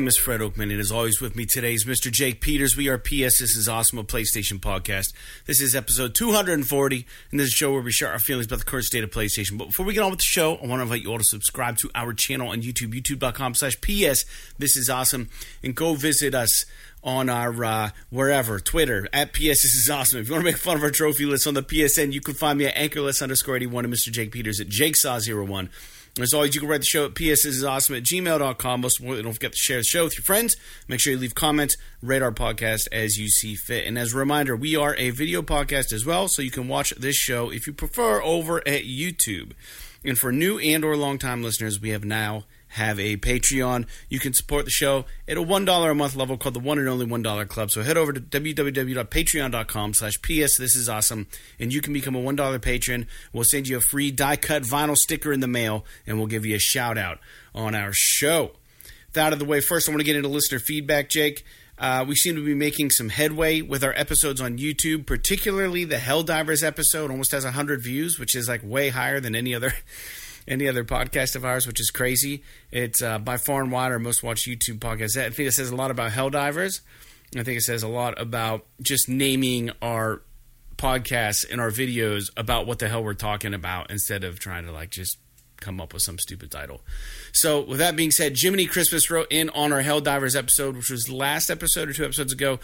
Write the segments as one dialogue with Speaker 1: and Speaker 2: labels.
Speaker 1: Name is Fred Oakman, and as always, with me today is Mr. Jake Peters. We are PS. This is Awesome, PlayStation podcast. This is episode 240, and this is a show where we share our feelings about the current state of PlayStation. But before we get on with the show, I want to invite you all to subscribe to our channel on YouTube, youtube.com slash PS. This is awesome, and go visit us on our uh, wherever Twitter at PS. This is awesome. If you want to make fun of our trophy list on the PSN, you can find me at anchorless underscore 81 and Mr. Jake Peters at jakesaw01. As always, you can write the show at PS. This is awesome at gmail.com. Most importantly, don't forget to share the show with your friends. Make sure you leave comments, rate our podcast as you see fit. And as a reminder, we are a video podcast as well, so you can watch this show if you prefer over at YouTube. And for new and or long time listeners, we have now have a Patreon. You can support the show at a $1 a month level called the One and Only $1 Club. So head over to www.patreon.com slash PS. This is awesome. And you can become a $1 patron. We'll send you a free die-cut vinyl sticker in the mail, and we'll give you a shout-out on our show. That out of the way, first I want to get into listener feedback, Jake. Uh, we seem to be making some headway with our episodes on YouTube, particularly the Helldivers episode almost has 100 views, which is like way higher than any other any other podcast of ours, which is crazy. It's uh, by far and wide our most watched YouTube podcast. I think it says a lot about Helldivers. I think it says a lot about just naming our podcasts and our videos about what the hell we're talking about instead of trying to like just come up with some stupid title. So, with that being said, Jiminy Christmas wrote in on our Helldivers episode, which was last episode or two episodes ago.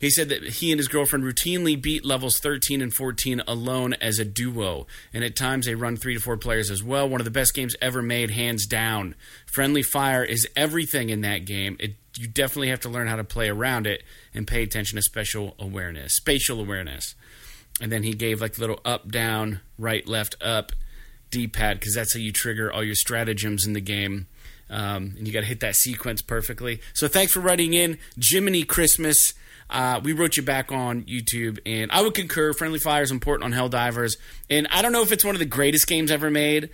Speaker 1: He said that he and his girlfriend routinely beat levels 13 and 14 alone as a duo, and at times they run three to four players as well. One of the best games ever made, hands down. Friendly Fire is everything in that game. It, you definitely have to learn how to play around it and pay attention to special awareness, spatial awareness. And then he gave like little up, down, right, left, up D-pad because that's how you trigger all your stratagems in the game. Um, and you got to hit that sequence perfectly. So thanks for writing in, Jiminy Christmas. Uh, we wrote you back on YouTube, and I would concur. Friendly Fire is important on Hell Divers, and I don't know if it's one of the greatest games ever made,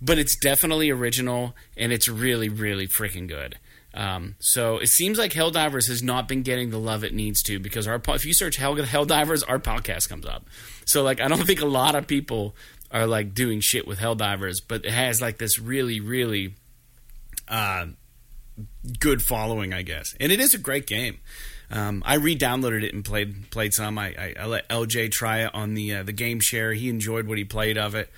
Speaker 1: but it's definitely original, and it's really, really freaking good. Um, so it seems like Hell Divers has not been getting the love it needs to because our if you search Hell, Hell Divers, our podcast comes up. So like I don't think a lot of people are like doing shit with Hell Divers, but it has like this really, really uh, good following, I guess, and it is a great game. Um, I re-downloaded it and played played some. I, I, I let LJ try it on the uh, the game share. He enjoyed what he played of it.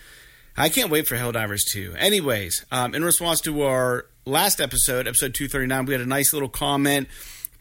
Speaker 1: I can't wait for Helldivers 2. Anyways, um, in response to our last episode, episode 239, we had a nice little comment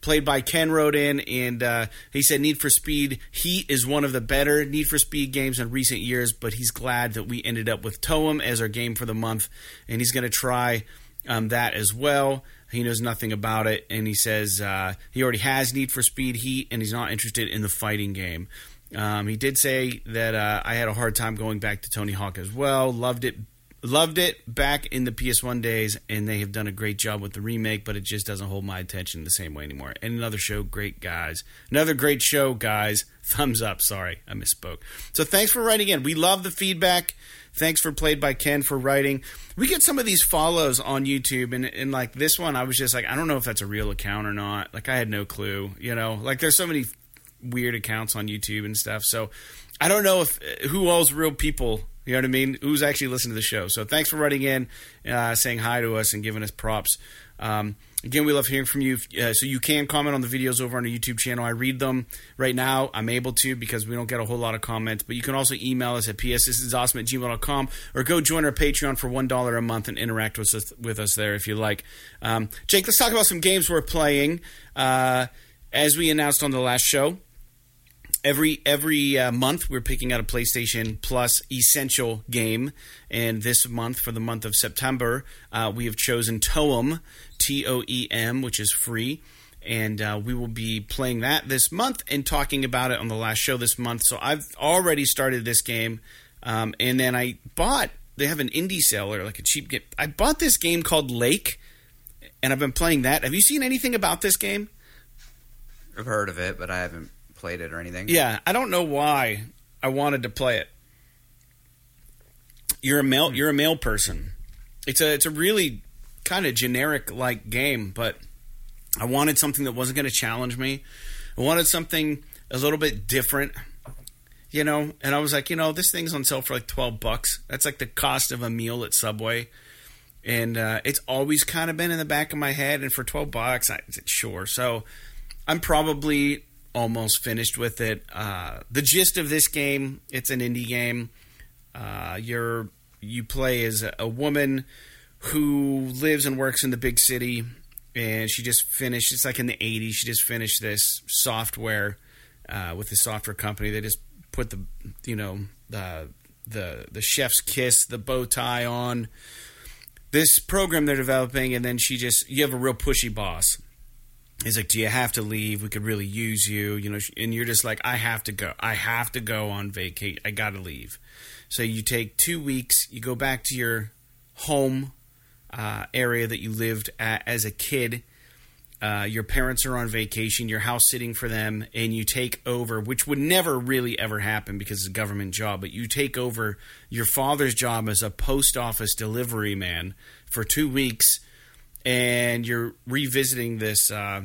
Speaker 1: played by Ken wrote in and uh, he said Need for Speed Heat is one of the better Need for Speed games in recent years, but he's glad that we ended up with Toem as our game for the month, and he's going to try um, that as well. He knows nothing about it, and he says uh, he already has Need for Speed Heat, and he's not interested in the fighting game. Um, he did say that uh, I had a hard time going back to Tony Hawk as well. Loved it, loved it back in the PS1 days, and they have done a great job with the remake, but it just doesn't hold my attention the same way anymore. And another show, great guys. Another great show, guys. Thumbs up. Sorry, I misspoke. So thanks for writing in. We love the feedback. Thanks for played by Ken for writing. We get some of these follows on YouTube, and, and like this one, I was just like, I don't know if that's a real account or not. Like, I had no clue, you know. Like, there's so many weird accounts on YouTube and stuff. So, I don't know if who owes real people. You know what I mean? Who's actually listening to the show? So, thanks for writing in, uh, saying hi to us, and giving us props. Um, Again, we love hearing from you. Uh, so you can comment on the videos over on our YouTube channel. I read them right now. I'm able to because we don't get a whole lot of comments. But you can also email us at pssisawesome at gmail.com or go join our Patreon for $1 a month and interact with us, with us there if you like. Um, Jake, let's talk about some games we're playing. Uh, as we announced on the last show, every every uh, month we're picking out a PlayStation Plus essential game, and this month for the month of September, uh, we have chosen Toem, T O E M, which is free. And uh, we will be playing that this month and talking about it on the last show this month. So I've already started this game, um, and then I bought. They have an indie seller, like a cheap game. I bought this game called Lake, and I've been playing that. Have you seen anything about this game?
Speaker 2: I've heard of it, but I haven't played it or anything.
Speaker 1: Yeah, I don't know why I wanted to play it. You're a male. You're a male person. It's a it's a really kind of generic like game, but I wanted something that wasn't going to challenge me. I wanted something a little bit different, you know. And I was like, you know, this thing's on sale for like twelve bucks. That's like the cost of a meal at Subway. and uh, it's always kind of been in the back of my head. And for twelve bucks, I said sure. So I'm probably almost finished with it. Uh, the gist of this game, it's an indie game. Uh, you're you play as a woman who lives and works in the big city, and she just finished. It's like in the '80s. She just finished this software uh, with the software company. They just put the you know the the the chef's kiss, the bow tie on this program they're developing, and then she just you have a real pushy boss. He's like, "Do you have to leave? We could really use you, you know." And you're just like, "I have to go. I have to go on vacate. I got to leave." So you take two weeks. You go back to your home uh, area that you lived at as a kid. Uh, your parents are on vacation, you're house sitting for them, and you take over, which would never really ever happen because it's a government job, but you take over your father's job as a post office delivery man for two weeks, and you're revisiting this uh,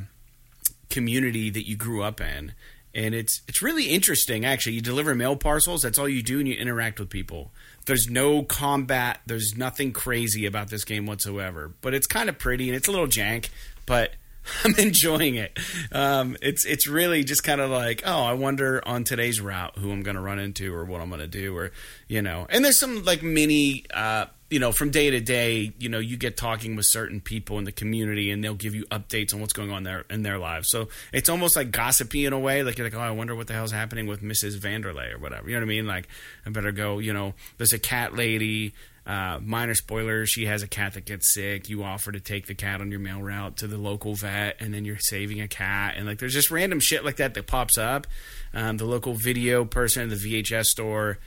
Speaker 1: community that you grew up in. And it's it's really interesting, actually. You deliver mail parcels. That's all you do, and you interact with people. There's no combat. There's nothing crazy about this game whatsoever. But it's kind of pretty and it's a little jank. But I'm enjoying it. Um, it's it's really just kind of like, oh, I wonder on today's route who I'm going to run into or what I'm going to do, or you know. And there's some like mini, uh, you know, from day to day. You know, you get talking with certain people in the community, and they'll give you updates on what's going on there in their lives. So it's almost like gossipy in a way. Like you're like, oh, I wonder what the hell's happening with Mrs. Vanderlei or whatever. You know what I mean? Like I better go. You know, there's a cat lady uh, minor spoiler: she has a cat that gets sick. You offer to take the cat on your mail route to the local vet, and then you're saving a cat. And like, there's just random shit like that that pops up. Um, the local video person, at the VHS store,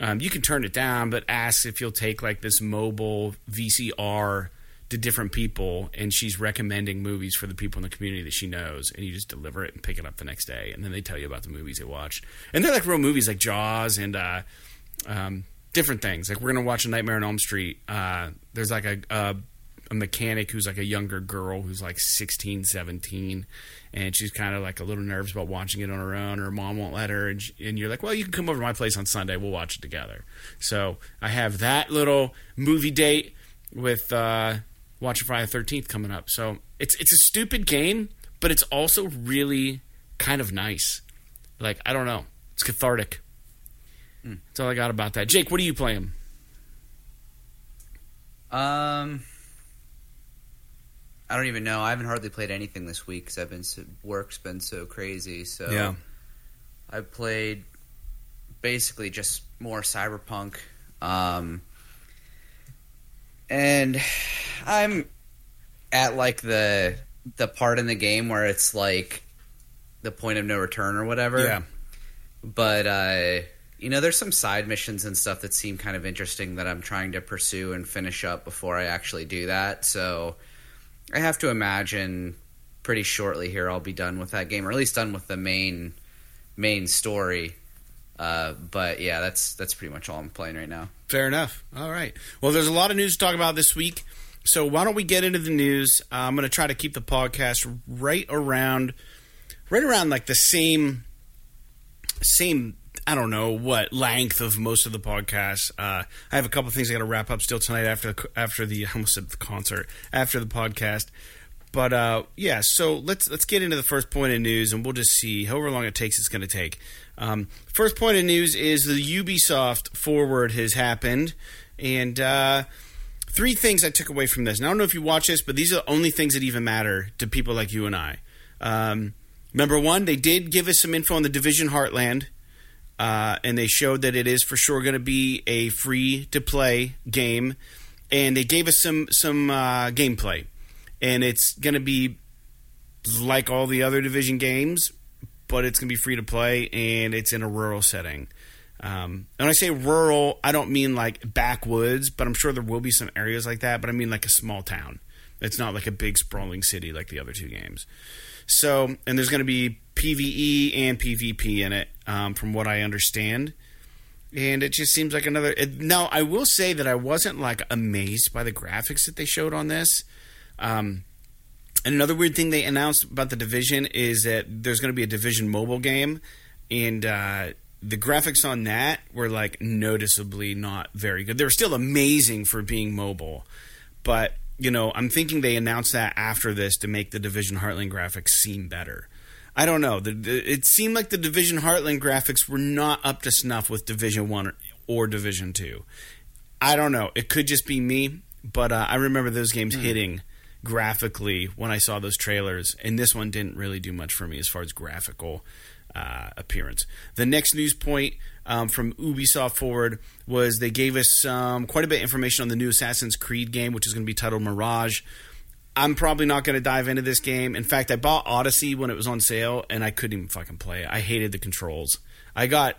Speaker 1: um, you can turn it down, but asks if you'll take like this mobile VCR to different people, and she's recommending movies for the people in the community that she knows, and you just deliver it and pick it up the next day, and then they tell you about the movies they watched, and they're like real movies like Jaws and. Uh, um, different things. Like we're gonna watch a Nightmare on Elm Street. Uh, there's like a, a, a mechanic who's like a younger girl who's like 16, 17, and she's kind of like a little nervous about watching it on her own. Her mom won't let her, and, she, and you're like, well, you can come over to my place on Sunday. We'll watch it together. So I have that little movie date with uh, watching Friday the Thirteenth coming up. So it's it's a stupid game, but it's also really kind of nice. Like I don't know, it's cathartic. Mm. That's all I got about that. Jake, what are you playing?
Speaker 2: Um, I don't even know. I haven't hardly played anything this week because I've been so, work's been so crazy. So
Speaker 1: yeah,
Speaker 2: I played basically just more cyberpunk. Um, and I'm at like the the part in the game where it's like the point of no return or whatever.
Speaker 1: Yeah.
Speaker 2: But uh you know, there's some side missions and stuff that seem kind of interesting that I'm trying to pursue and finish up before I actually do that. So I have to imagine pretty shortly here I'll be done with that game, or at least done with the main main story. Uh, but yeah, that's that's pretty much all I'm playing right now.
Speaker 1: Fair enough. All right. Well, there's a lot of news to talk about this week. So why don't we get into the news? Uh, I'm going to try to keep the podcast right around, right around like the same, same I don't know what length of most of the podcast. Uh, I have a couple things I got to wrap up still tonight after the, after the I almost said the concert after the podcast. But uh, yeah, so let's let's get into the first point of news, and we'll just see however long it takes. It's going to take. Um, first point of news is the Ubisoft forward has happened, and uh, three things I took away from this. And I don't know if you watch this, but these are the only things that even matter to people like you and I. Um, number one, they did give us some info on the Division Heartland uh, and they showed that it is for sure going to be a free to play game, and they gave us some some uh, gameplay, and it's going to be like all the other division games, but it's going to be free to play, and it's in a rural setting. Um, and when I say rural, I don't mean like backwoods, but I'm sure there will be some areas like that. But I mean like a small town. It's not like a big sprawling city like the other two games. So, and there's going to be PVE and PvP in it, um, from what I understand. And it just seems like another. It, now, I will say that I wasn't like amazed by the graphics that they showed on this. Um, and another weird thing they announced about the division is that there's going to be a division mobile game, and uh, the graphics on that were like noticeably not very good. They were still amazing for being mobile, but you know, I'm thinking they announced that after this to make the Division Heartland graphics seem better. I don't know. The, the, it seemed like the Division Heartland graphics were not up to snuff with Division One or, or Division Two. I don't know. It could just be me, but uh, I remember those games
Speaker 2: Hmm.
Speaker 1: hitting graphically when I saw those trailers, and this one didn't really do much for me as far as graphical uh, appearance. The next news point um, from Ubisoft Forward was they gave us um, quite a bit of information on the new Assassin's Creed game, which is going to be titled Mirage. I'm probably not going to dive into this game. In fact, I bought Odyssey when it was on sale, and I couldn't even fucking play it. I hated the controls. I got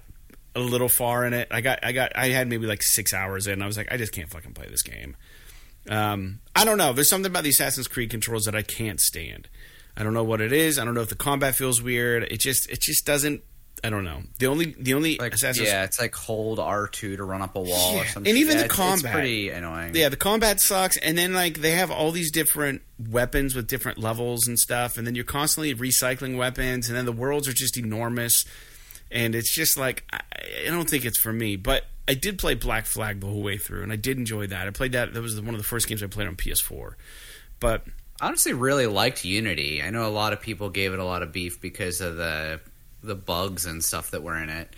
Speaker 1: a little far in it. I got, I got, I had maybe like six hours in. I was like, I just can't fucking play this game. Um, I don't know. There's something about the Assassin's Creed controls that I can't stand. I don't know what it is. I don't know if the combat feels weird. It just, it just doesn't. I don't know. The only, the only
Speaker 2: Like
Speaker 1: Assassin's
Speaker 2: yeah, it's like hold R two to run up a wall
Speaker 1: Yeah,
Speaker 2: or something.
Speaker 1: and even
Speaker 2: yeah,
Speaker 1: the combat.
Speaker 2: it's pretty annoying.
Speaker 1: Yeah, the combat sucks, and then like they have all these different weapons with different levels and stuff, and then you're constantly recycling weapons, and then the worlds are just enormous, and it's just like I, I don't think it's for me. But I did play Black Flag the whole way through, and I did enjoy that. I played that; that was one of the first games I played on PS4. But
Speaker 2: I honestly really liked Unity. I know a lot of people gave it a lot of beef because of the the bugs and stuff that were in it.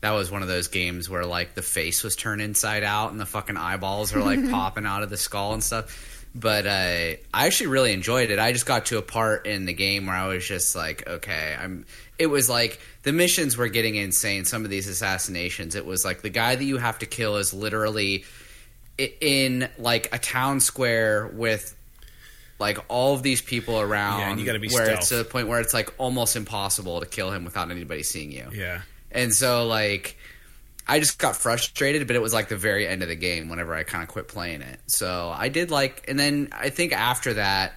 Speaker 2: That was one of those games where like the face was turned inside out and the fucking eyeballs are like popping out of the skull and stuff. But uh, I actually really enjoyed it. I just got to a part in the game where I was just like, okay, I'm. It was like the missions were getting insane. Some of these assassinations, it was like the guy that you have to kill is literally in like a town square with like all of these people around.
Speaker 1: Yeah, and you gotta be
Speaker 2: where
Speaker 1: stealth.
Speaker 2: it's to the point where it's like almost impossible to kill him without anybody seeing you.
Speaker 1: yeah,
Speaker 2: And so like I just got frustrated, but it was like the very end of the game whenever I kind of quit playing it. So I did like, and then I think after that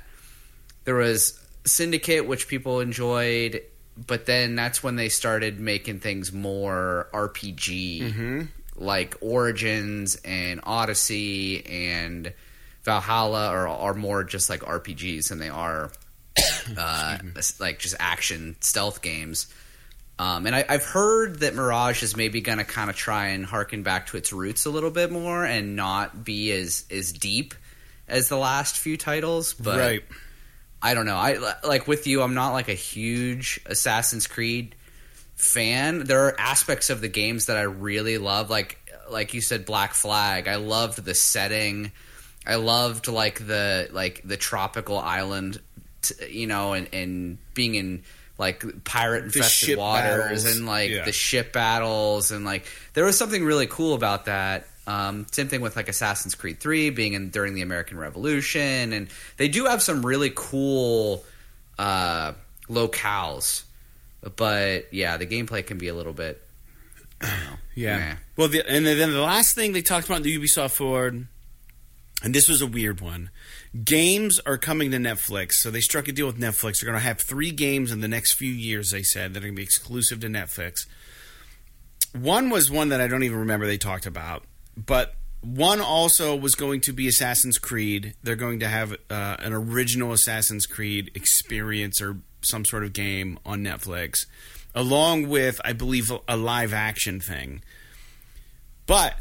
Speaker 2: there was Syndicate, which people enjoyed, but then that's when they started making things more RPG, mm-hmm. like Origins and Odyssey and Valhalla are are more just like RPGs than they are uh, like just action stealth games. Um, and I, I've heard that Mirage is maybe going to kind of try and harken back to its roots a little bit more and not be as as deep as the last few titles. But
Speaker 1: right.
Speaker 2: I don't know. I like with you. I'm not like a huge Assassin's Creed fan. There are aspects of the games that I really love. Like like you said, Black Flag. I loved the setting. I loved like the like the tropical island, t- you know, and and being in like pirate infested waters
Speaker 1: battles.
Speaker 2: and like
Speaker 1: Yeah.
Speaker 2: the ship battles and like there was something really cool about that. Um, same thing with like Assassin's Creed Three being in during the American Revolution, and they do have some really cool uh, locales. But yeah, the gameplay can be a little bit. I don't know.
Speaker 1: Yeah.
Speaker 2: Meh.
Speaker 1: Well, the, and then the last thing they talked about in the Ubisoft Forward, and this was a weird one. Games are coming to Netflix, so they struck a deal with Netflix. They're going to have three games in the next few years. They said that are going to be exclusive to Netflix. One was one that I don't even remember they talked about, but one also was going to be Assassin's Creed. They're going to have uh, an original Assassin's Creed experience or some sort of game on Netflix, along with, I believe, a live action thing. But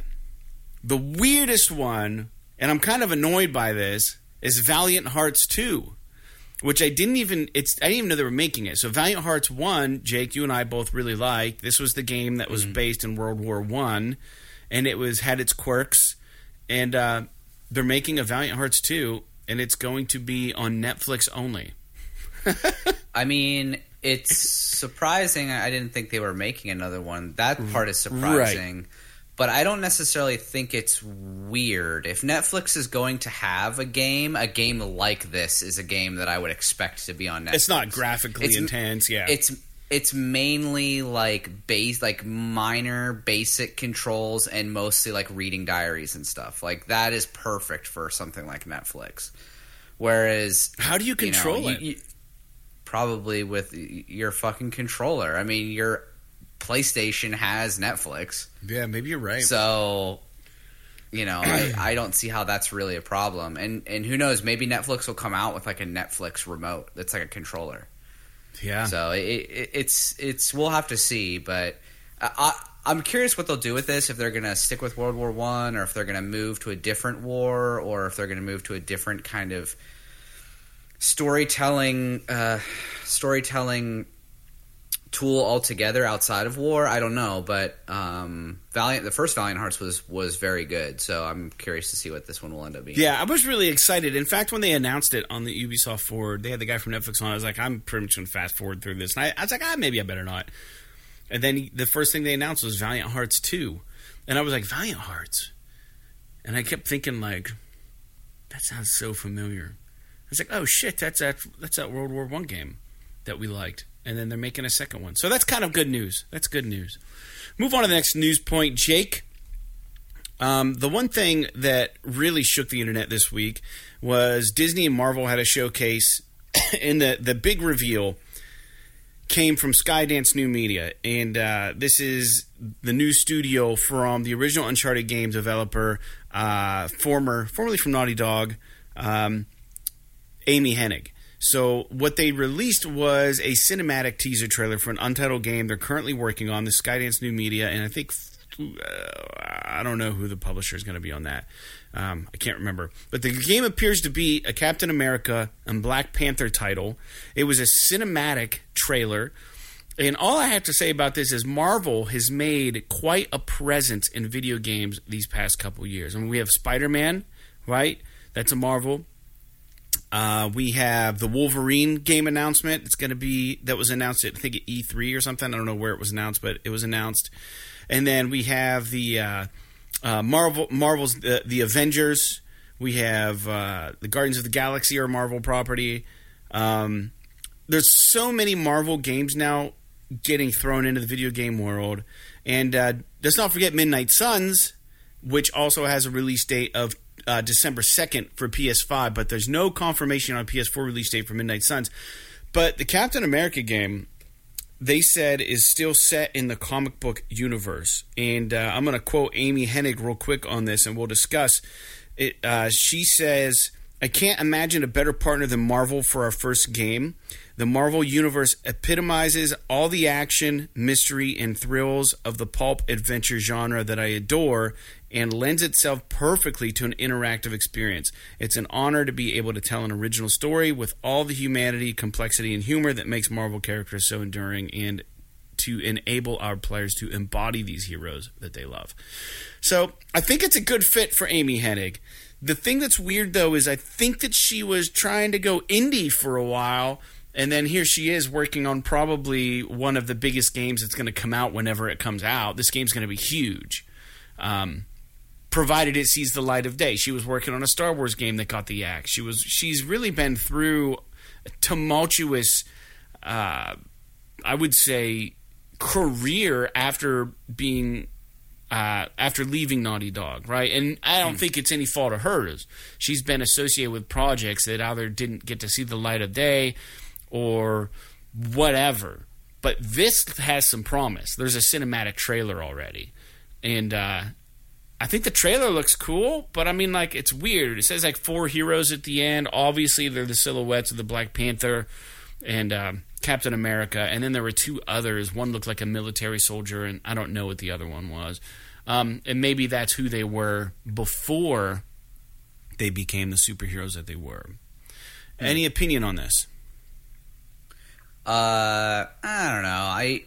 Speaker 1: the weirdest one, and I'm kind of annoyed by this, is Valiant Hearts 2, which I didn't even it's I didn't even know they were making it. So Valiant Hearts 1, Jake, you and I both really liked. This was the game that was based in World War 1 and it was had its quirks and uh, they're making a Valiant Hearts 2 and it's going to be on Netflix only.
Speaker 2: I mean, it's surprising. I didn't think they were making another one. That part is surprising. But I don't necessarily think it's weird. If Netflix is going to have a game, a game like this is a game that I would expect to be on Netflix.
Speaker 1: It's not graphically
Speaker 2: It's-
Speaker 1: intense, yeah.
Speaker 2: It's it's mainly like base like minor basic controls and mostly like reading diaries and stuff. Like that is perfect for something like Netflix. Whereas
Speaker 1: How do you
Speaker 2: you know,
Speaker 1: control
Speaker 2: you-
Speaker 1: it?
Speaker 2: you- probably with your fucking controller. I mean, your PlayStation has Netflix,
Speaker 1: yeah, maybe you're right.
Speaker 2: so you know I, I don't see how that's really a problem. And and who knows? Maybe Netflix will come out with like a Netflix remote that's like a controller.
Speaker 1: yeah.
Speaker 2: So it, it, it's it's we'll have to see, but I I'm curious what they'll do with this. If they're going to stick with World War One, or if they're going to move to a different war, or if they're going to move to a different kind of storytelling uh, storytelling tool altogether outside of war. I don't know, but um, Valiant, the first Valiant Hearts was was very good. So I'm curious to see what this one will end up being.
Speaker 1: Yeah, I was really excited. In fact, when they announced it on the Ubisoft forward, they had the guy from Netflix on. I was like, I'm pretty much going to fast forward through this, and I, I was like, ah, maybe I better not. And then the first thing they announced was Valiant Hearts two, and I was like, Valiant Hearts, and I kept thinking like, that sounds so familiar. I was like, oh shit, that's that that's that World War One game that we liked and then they're making a second one. So that's kind of good news. That's good news. Move on to the next news point, Jake. Um, the one thing that really shook the internet this week was Disney and Marvel had a showcase, and the the big reveal came from Skydance New Media, and uh, this is the new studio from the original Uncharted game developer, uh, former formerly from Naughty Dog, um, Amy Hennig. So what they released was a cinematic teaser trailer for an untitled game they're currently working on. The Skydance New Media, and I think uh, I don't know who the publisher is going to be on that. Um, I can't remember, but the game appears to be a Captain America and Black Panther title. It was a cinematic trailer. And all I have to say about this is Marvel has made quite a presence in video games these past couple years. I mean, we have Spider Man, right? That's a Marvel. Uh, we have the Wolverine game announcement. It's going to be that was announced at I think at E3 or something. I don't know where it was announced, but it was announced. And then we have the uh, uh, Marvel Marvel's the, the, Avengers. We have uh, the Guardians of the Galaxy or Marvel property. Um, there's so many Marvel games now getting thrown into the video game world, and uh, let's not forget Midnight Suns, which also has a release date of uh, December 2nd for PS5, but there's no confirmation on PS4 release date for Midnight Suns. But the Captain America game, they said, is still set in the comic book universe. And uh, I'm going to quote Amy Hennig real quick on this, and we'll discuss it. Uh, she says, I can't imagine a better partner than Marvel for our first game. The Marvel Universe epitomizes all the action, mystery, and thrills of the pulp adventure genre that I adore and lends itself perfectly to an interactive experience. It's an honor to be able to tell an original story with all the humanity, complexity, and humor that makes Marvel characters so enduring and to enable our players to embody these heroes that they love. So I think it's a good fit for Amy Hennig. The thing that's weird though is I think that she was trying to go indie for a while. And then here she is working on probably one of the biggest games that's going to come out whenever it comes out. This game's going to be huge. Um, provided it sees the light of day. She was working on a Star Wars game that got the axe. She was she's really been through a tumultuous uh, I would say career after being uh, after leaving Naughty Dog, right? And I don't hmm. think it's any fault of hers. She's been associated with projects that either didn't get to see the light of day or whatever. But this has some promise. There's a cinematic trailer already, and uh, I think the trailer looks cool, but I mean, like, it's weird. It says like four heroes at the end. Obviously, they're the silhouettes of the Black Panther and um, Captain America, and then there were two others. One looked like a military soldier, and I don't know what the other one was. Um, and maybe that's who they were before they became the superheroes that they were. Any opinion on this?
Speaker 2: Uh, I don't know. I,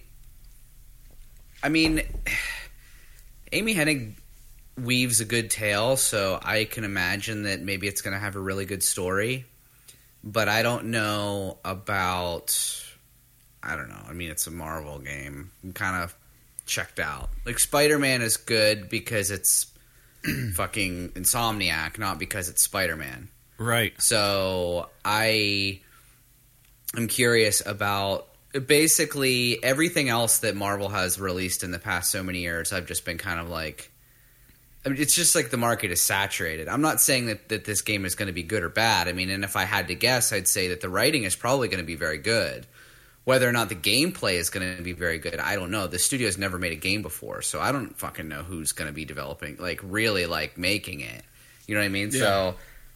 Speaker 2: I mean, Amy Hennig weaves a good tale, so I can imagine that maybe it's going to have a really good story. But I don't know about. I don't know. I mean, it's a Marvel game. I'm kind of checked out. Like Spider Man is good because it's fucking Insomniac, not because it's Spider Man.
Speaker 1: Right.
Speaker 2: So I am curious about basically everything else that Marvel has released in the past so many years. I've just been kind of like I mean, it's just like the market is saturated. I'm not saying that, that this game is going to be good or bad. I mean, and if I had to guess, I'd say that the writing is probably going to be very good. Whether or not the gameplay is going to be very good, I don't know. The studio's never made a game before, so I don't fucking know who's going to be developing, like really, like making it. You know what I mean? Yeah. So,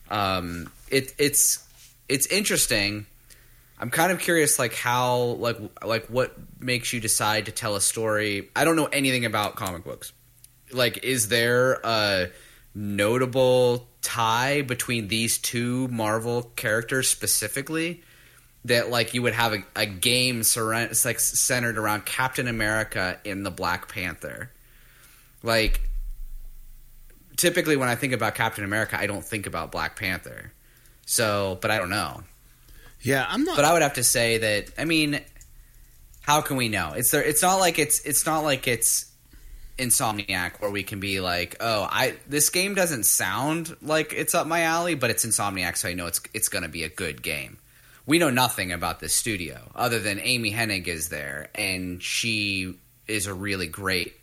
Speaker 2: um, it, it's it's interesting. I'm kind of curious, like how, like, like what makes you decide to tell a story? I don't know anything about comic books. Like, is there a notable tie between these two Marvel characters specifically? That like you would have a, a game surround, like centered around Captain America and the Black Panther. Like, typically when I think about Captain America, I don't think about Black Panther. So, but I don't know.
Speaker 1: Yeah, I'm not.
Speaker 2: But I would have to say that I mean, how can we know? It's there. It's not like it's. It's not like it's Insomniac where we can be like, oh, I this game doesn't sound like it's up my alley, but it's Insomniac, so I know it's it's going to be a good game. We know nothing about this studio other than Amy Hennig is there, and she is a really great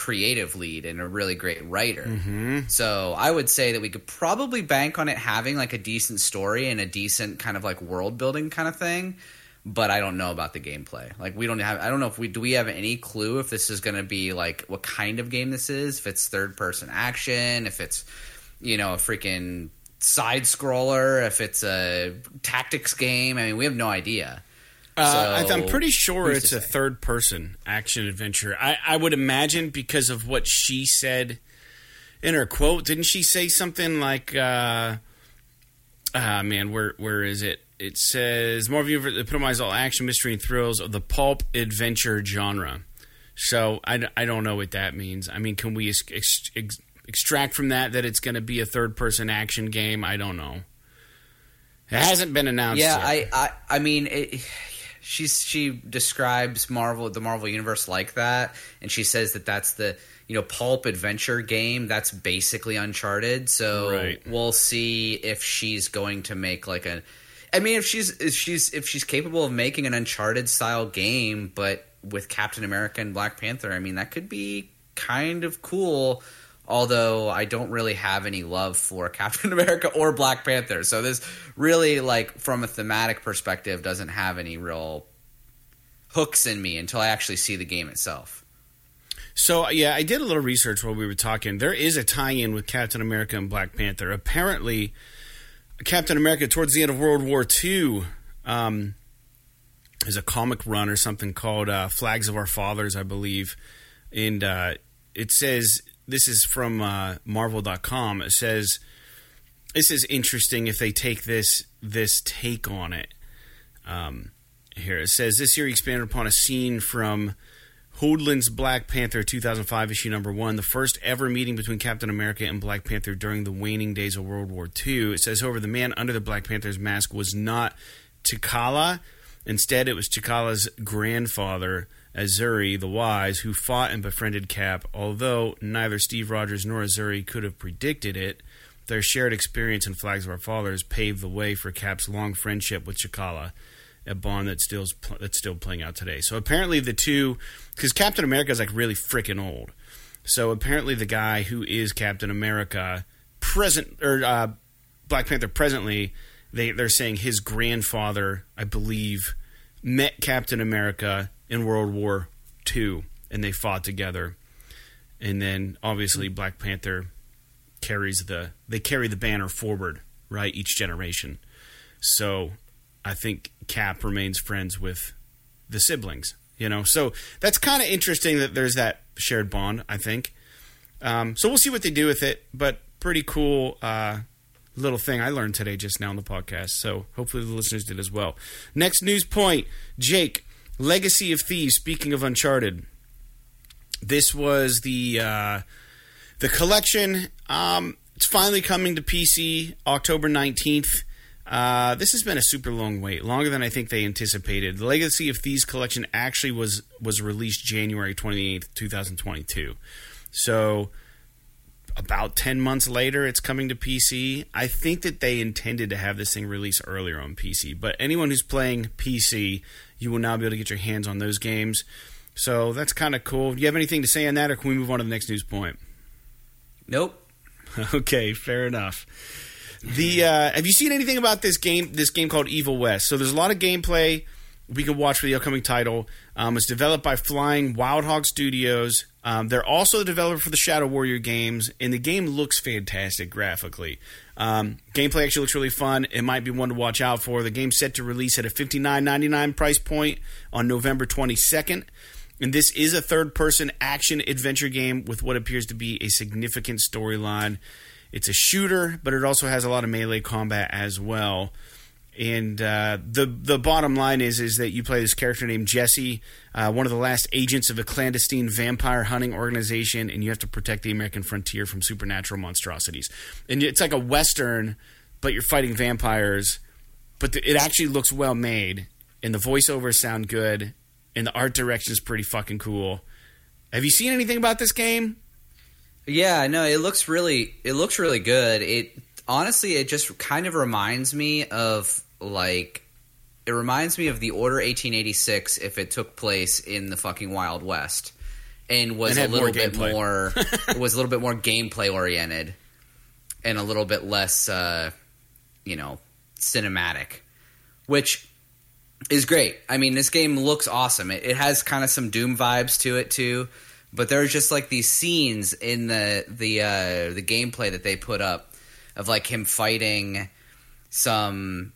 Speaker 2: creative lead and a really great writer.
Speaker 1: Mm-hmm.
Speaker 2: So I would say that we could probably bank on it having like a decent story and a decent kind of like world building kind of thing. But I don't know about the gameplay. Like we don't have. I don't know if we do. We have any clue if this is going to be like what kind of game this is. If it's third person action. If it's you know a freaking side scroller. If it's a tactics game. I mean, we have no idea.
Speaker 1: Uh,
Speaker 2: So,
Speaker 1: I'm pretty sure it's a third person action adventure. I, I would imagine because of what she said in her quote. Didn't she say something like, uh, ah, man, where where is it? It says, Marvel Universe epitomizes all action, mystery, and thrills of the pulp adventure genre. So I, I don't know what that means. I mean, can we ex- ex- ex- extract from that that it's going to be a third person action game? I don't know. It hasn't been announced
Speaker 2: Yeah,
Speaker 1: yet.
Speaker 2: I, I, I mean, it, she's she describes Marvel, the Marvel universe like that, and she says that that's the you know pulp adventure game. That's basically Uncharted. So
Speaker 1: Right.
Speaker 2: we'll see if she's going to make like a. I mean, if she's if she's if she's capable of making an Uncharted style game, but with Captain America and Black Panther, I mean, that could be kind of cool. Although I don't really have any love for Captain America or Black Panther, so this really, like, from a thematic perspective, doesn't have any real hooks in me until I actually see the game itself.
Speaker 1: So yeah, I did a little research while we were talking. There is a tie-in with Captain America and Black Panther. Apparently, Captain America towards the end of World War II um, is a comic run or something called uh, Flags of Our Fathers, I believe, and uh, it says this is from uh, Marvel.com. It says this is interesting if they take this this take on it. Um, here it says this year he expanded upon a scene from Hudlin's Black Panther 2005 issue number one, the first ever meeting between Captain America and Black Panther during the waning days of World War II. It says, however, the man under the Black Panther's mask was not T'Challa. Instead, it was T'Challa's grandfather, Azuri the Wise, who fought and befriended Cap. Although neither Steve Rogers nor Azuri could have predicted it, their shared experience in Flags of Our Fathers paved the way for Cap's long friendship with T'Challa a bond that still's pl- that's still playing out today. So apparently the two, because Captain America is like really freaking old. So apparently the guy who is Captain America present or uh, Black Panther presently, they they're saying his grandfather, I believe, met Captain America in World War II, and they fought together. And then obviously Black Panther carries the they carry the banner forward, right? Each generation. So I think Cap remains friends with the siblings. You know, so that's kind of interesting that there's that shared bond. I think. Um, so we'll see what they do with it, but pretty cool uh, little thing I learned today just now on the podcast. So hopefully the listeners did as well. Next news point: Jake, Legacy of Thieves. Speaking of Uncharted, this was the uh, the collection. Um, it's finally coming to PC October nineteenth. Uh, this has been a super long wait, longer than I think they anticipated. The Legacy of Thieves collection actually was was released January twenty eighth, two thousand twenty two. So about 10 months later it's coming to PC. I think that they intended to have this thing released earlier on PC, but anyone who's playing PC, you will now be able to get your hands on those games. So that's kind of cool. Do you have anything to say on that or can we move on to the next news point?
Speaker 2: Nope.
Speaker 1: Okay, fair enough. The uh, have you seen anything about this game? This game called Evil West. So there's a lot of gameplay we can watch for the upcoming title. Um, it's developed by Flying Wild Hog Studios. Um, they're also the developer for the Shadow Warrior games, and the game looks fantastic graphically. Um, gameplay actually looks really fun. It might be one to watch out for. The game's set to release at a fifty nine ninety nine price point on November twenty second. And this is a third person action adventure game with what appears to be a significant storyline. It's a shooter, but it also has a lot of melee combat as well. And uh, the the bottom line is is that you play this character named Jesse, uh, one of the last agents of a clandestine vampire hunting organization, and you have to protect the American frontier from supernatural monstrosities. And it's like a western, but you're fighting vampires. But the, it actually looks well made, and the voiceovers sound good, and the art direction is pretty fucking cool. Have you seen anything about this game?
Speaker 2: Yeah, no, it looks really it looks really good. It honestly it just kind of reminds me of like it reminds me of the Order 1886 if it took place in the fucking Wild West and was
Speaker 1: And
Speaker 2: a little
Speaker 1: more
Speaker 2: bit
Speaker 1: gameplay.
Speaker 2: more was a little bit more gameplay oriented and a little bit less uh, you know cinematic, which is great. I mean, this game looks awesome. It, it has kind of some Doom vibes to it too, but there's just like these scenes in the the uh, the gameplay that they put up of like him fighting some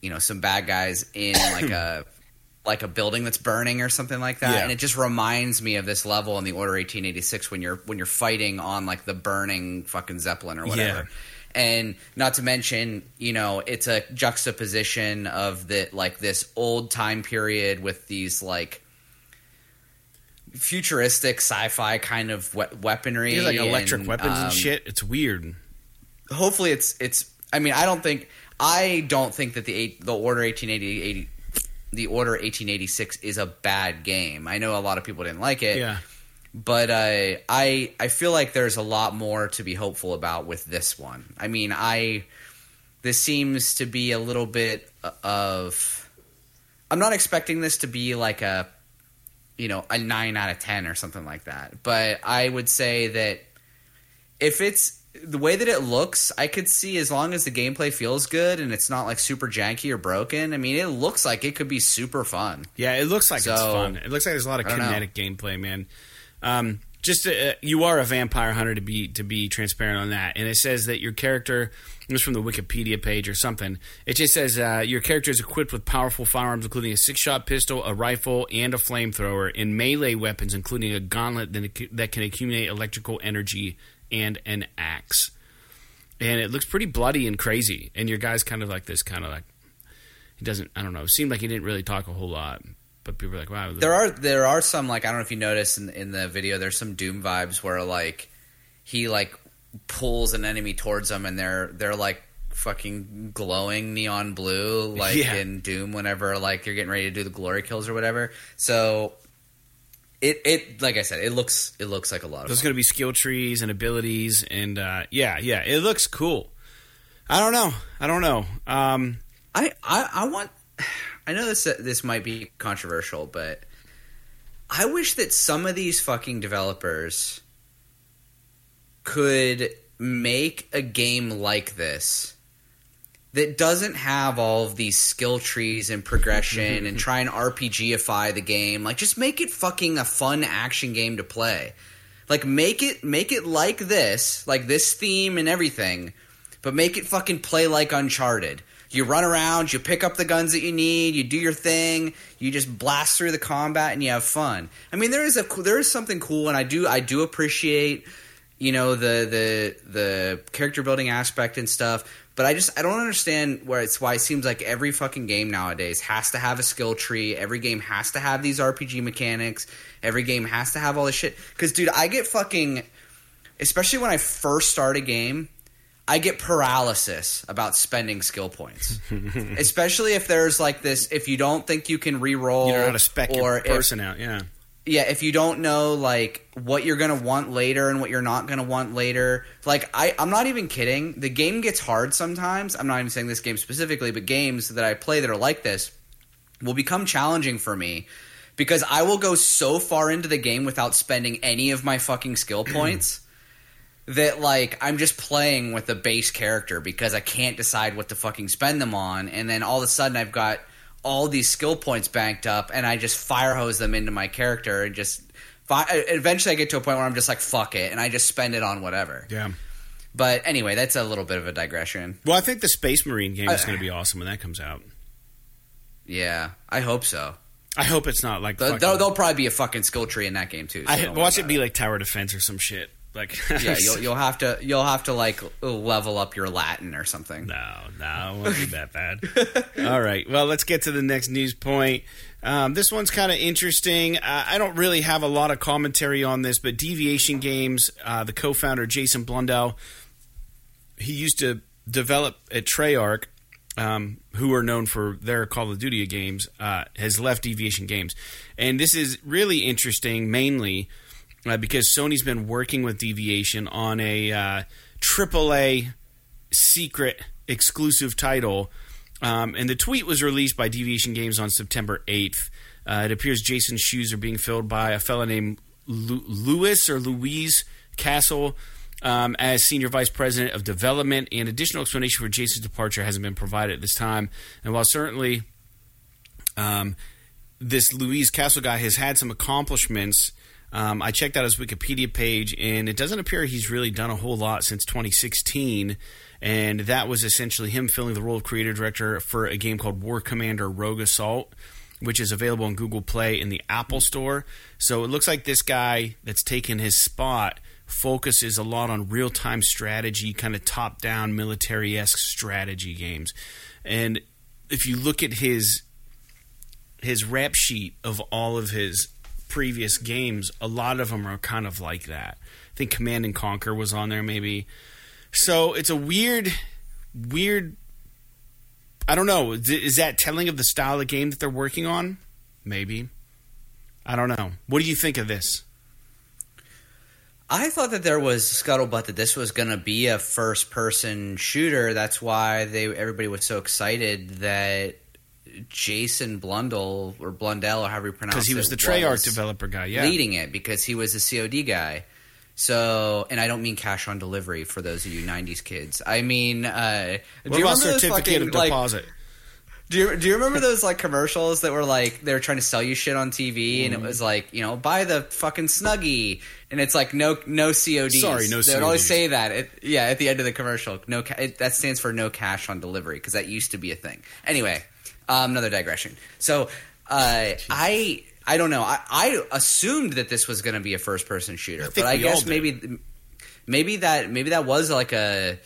Speaker 2: you know some bad guys in like a like a building that's burning or something like that
Speaker 1: Yeah.
Speaker 2: and it just reminds me of this level in the order 1886 when you're when you're fighting on like the burning fucking zeppelin or whatever
Speaker 1: Yeah.
Speaker 2: and not to mention you know it's a juxtaposition of the like this old time period with these like futuristic sci-fi kind of we- weaponry
Speaker 1: There's like electric
Speaker 2: and,
Speaker 1: weapons
Speaker 2: um,
Speaker 1: and shit. It's weird.
Speaker 2: hopefully it's it's i mean i don't think i don't think that the eight, the order 1880 the order 1886 is a bad game i know a lot of people didn't like it
Speaker 1: Yeah.
Speaker 2: but uh, i i feel like there's a lot more to be hopeful about with this one i mean i this seems to be a little bit of i'm not expecting this to be like a you know a 9 out of 10 or something like that but i would say that if it's the way that it looks, I could see as long as the gameplay feels good and it's not like super janky or broken. I mean, it looks like it could be super fun.
Speaker 1: Yeah, it looks like it's fun. It looks like there's a lot of
Speaker 2: don't know.
Speaker 1: kinetic gameplay, man. Um, just uh, you are a vampire hunter to be to be transparent on that, and it says that your character. This is from the Wikipedia page or something. It just says uh, your character is equipped with powerful firearms, including a six-shot pistol, a rifle, and a flamethrower, and melee weapons, including a gauntlet that, that can accumulate electrical energy and an axe. And it looks pretty bloody and crazy. And your guy's kind of like this, kind of like he doesn't. I don't know. It seemed like he didn't really talk a whole lot, but people are like, "Wow."
Speaker 2: There are there are some like I don't know if you noticed in in the video. There's some Doom vibes where like he like pulls an enemy towards them and they're they're like fucking glowing neon blue like
Speaker 1: Yeah.
Speaker 2: in Doom whenever like you're getting ready to do the glory kills or whatever. So it it like I said, it looks it looks like a lot of
Speaker 1: There's
Speaker 2: fun.
Speaker 1: to be skill trees and abilities, and uh, yeah, yeah, it looks cool. I don't know. I don't know. Um,
Speaker 2: I, I I want. I know this this might be controversial, but I wish that some of these fucking developers could make a game like this that doesn't have all of these skill trees and progression and try and RPGify the game. Like just make it fucking a fun action game to play. Like make it make it like this, like this theme and everything, but make it fucking play like Uncharted. You run around, you pick up the guns that you need, you do your thing, you just blast through the combat and you have fun. I mean, there is a there is something cool, and I do I do appreciate you know the the the character building aspect and stuff. But I just I don't understand where it's why it seems like every fucking game nowadays has to have a skill tree. Every game has to have these RPG mechanics. Every game has to have all this shit. Because dude, I get fucking especially when I first start a game. I get paralysis about spending skill points, especially if there's like this. If you don't think you can re-roll,
Speaker 1: you know how to spec your
Speaker 2: if-
Speaker 1: person out. Yeah,
Speaker 2: yeah, if you don't know like what you're gonna want later and what you're not gonna want later, like I, I'm not even kidding. The game gets hard sometimes. I'm not even saying this game specifically, but games that I play that are like this will become challenging for me because I will go so far into the game without spending any of my fucking skill points that like I'm just playing with the base character because I can't decide what to fucking spend them on, and then all of a sudden I've got all these skill points banked up, and I just fire hose them into my character, and just fi- eventually I get to a point where I'm just like fuck it, and I just spend it on whatever.
Speaker 1: yeah.
Speaker 2: But anyway, that's a little bit of a digression.
Speaker 1: Well, I think the Space Marine game is going to be awesome when that comes out.
Speaker 2: Yeah, I hope so.
Speaker 1: I hope it's not like
Speaker 2: There-
Speaker 1: fucking-
Speaker 2: There'll, there'll probably be a fucking skill tree in that game too. so
Speaker 1: I watch it be
Speaker 2: about
Speaker 1: like tower defense or some shit. Like
Speaker 2: Yeah, you'll, you'll have to you'll have to like level up your Latin or something.
Speaker 1: No, no, it won't be that bad. All right, well, let's get to the next news point. Um, this one's kind of interesting. Uh, I don't really have a lot of commentary on this, but Deviation Games, uh, the co-founder Jason Blundell, he used to develop at Treyarch, um, who are known for their Call of Duty games, uh, has left Deviation Games, and this is really interesting, mainly uh, because Sony's been working with Deviation on a uh, AAA secret exclusive title. Um, and the tweet was released by Deviation Games on September 8th. Uh, it appears Jason's shoes are being filled by a fellow named Lu- Louis or Louise Castle um, as Senior Vice President of Development. And additional explanation for Jason's departure hasn't been provided at this time. And while certainly um, this Louise Castle guy has had some accomplishments. Um, I checked out his Wikipedia page, and it doesn't appear he's really done a whole lot since 2016. And that was essentially him filling the role of creative director for a game called War Commander Rogue Assault, which is available on Google Play in the Apple Store. So it looks like this guy that's taken his spot focuses a lot on real time strategy, kind of top down military esque strategy games. And if you look at his his rap sheet of all of his previous games, a lot of them are kind of like that. I think Command and Conquer was on there, maybe. So it's a weird, weird. I don't know. Is- that telling of the style of game that they're working on? Maybe. I don't know. What do you think of this?
Speaker 2: I thought that there was scuttlebutt that this was going to be a first person shooter. That's why they everybody was so excited that Jason Blundell or Blundell or however you pronounce it
Speaker 1: Because he was the Treyarch developer guy. Yeah.
Speaker 2: leading it because he was a COD guy. So, and I don't mean cash on delivery for those of you '90s kids. I mean, uh,
Speaker 1: What
Speaker 2: do you
Speaker 1: about
Speaker 2: remember those
Speaker 1: certificate
Speaker 2: fucking,
Speaker 1: of
Speaker 2: like,
Speaker 1: deposit?
Speaker 2: do you, do you remember those like commercials that were like they were trying to sell you shit on TV and it
Speaker 1: Mm-hmm.
Speaker 2: was like you know buy the fucking snuggie and it's like no no CODs.
Speaker 1: Sorry, no
Speaker 2: They would always say that. It, yeah, at the end of the commercial, no ca- it, that stands for no cash on delivery because that used to be a thing. Anyway, um, another digression. So uh, I I don't know. I, I assumed that this was going to be a first person shooter,
Speaker 1: think
Speaker 2: but I guess maybe maybe that maybe that was like a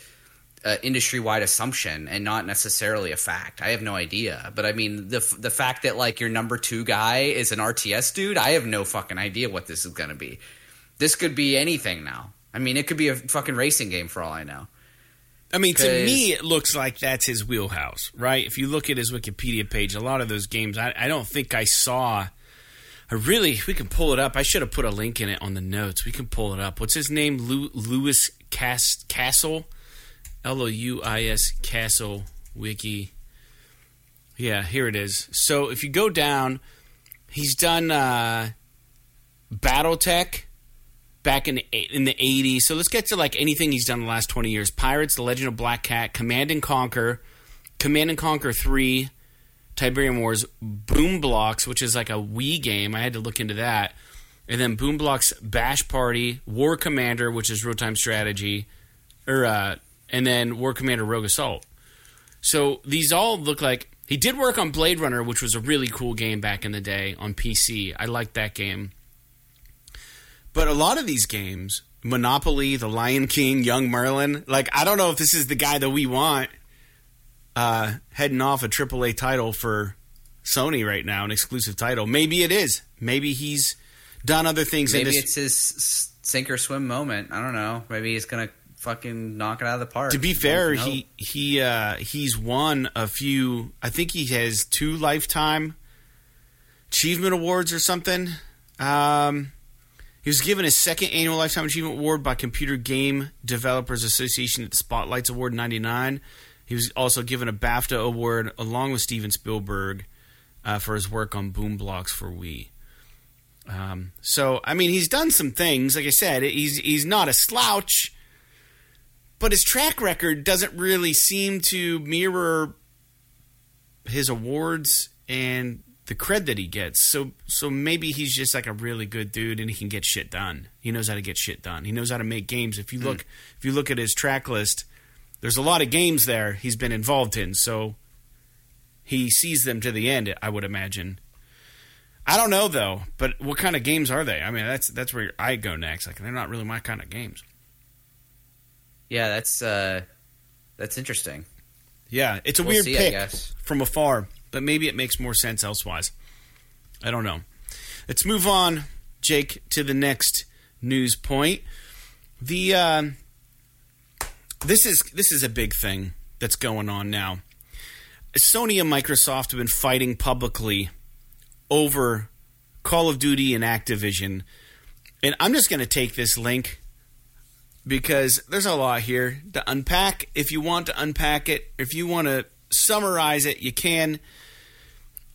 Speaker 2: industry wide assumption and not necessarily a fact. I have no idea, but I mean the the fact that like your number two guy is an RTS dude, I have no fucking idea what this is going to be. This could be anything now. I mean, it could be a fucking racing game for all I know.
Speaker 1: I mean, to me, it looks like that's his wheelhouse, right? If you look at his Wikipedia page, a lot of those games, I, I don't think I saw. I really, we can pull it up. I should have put a link in it on the notes. We can pull it up. What's his name? Lu, Lewis Cas, Castle, L O U I S Castle Wiki. Yeah, here it is. So if you go down, he's done uh, BattleTech back in the, in the 80s. So let's get to like anything he's done the last 20 years. Pirates, The Legend of Black Kat, Command and Conquer, Command and Conquer 3, Tiberium Wars, Boom Blox, which is like a Wii game. I had to look into that. And then Boom Blox Bash Party, War Commander, which is real time strategy, or uh, and then War Commander Rogue Assault. So these all look like he did work on Blade Runner, which was a really cool game back in the day on PC. I liked that game. But a lot of these games, Monopoly, The Lion King, Young Merlin, like I don't know if this is the guy that we want uh, heading off a AAA title for Sony right now, an exclusive title. Maybe it is. Maybe he's done other things. in
Speaker 2: Maybe it's his sink or swim moment. I don't know. Maybe he's gonna fucking knock it out of the park.
Speaker 1: To be fair, he he uh, he's won a few. I think he has two lifetime achievement awards or something. Um, he was given his second annual lifetime achievement award by Computer Game Developers Association at the Spotlights Award '99. He was also given a BAFTA award along with Steven Spielberg uh, for his work on Boom Blox for Wii. Um, so I mean, he's done some things. Like I said, he's he's not a slouch but his track record doesn't really seem to mirror his awards and the cred that he gets. So so maybe he's just like a really good dude and he can get shit done. He knows how to get shit done. He knows how to make games. If you look if you look at his track list, there's a lot of games there he's been involved in. So he sees them to the end, I would imagine. I don't know though, but what kind of games are they? I mean, that's that's where I go next. Like they're not really my kind of games.
Speaker 2: Yeah, that's uh, that's interesting.
Speaker 1: Yeah, it's a
Speaker 2: We'll
Speaker 1: weird
Speaker 2: see, I
Speaker 1: pick
Speaker 2: guess.
Speaker 1: from afar, but maybe it makes more sense elsewise. I don't know. Let's move on, Jake, to the next news point. The um this is this is a big thing that's going on now. Sony and Microsoft have been fighting publicly over Call of Duty and Activision. And I'm just going to take this link because there's a lot here to unpack. If you want to unpack it, if you want to summarize it, you can.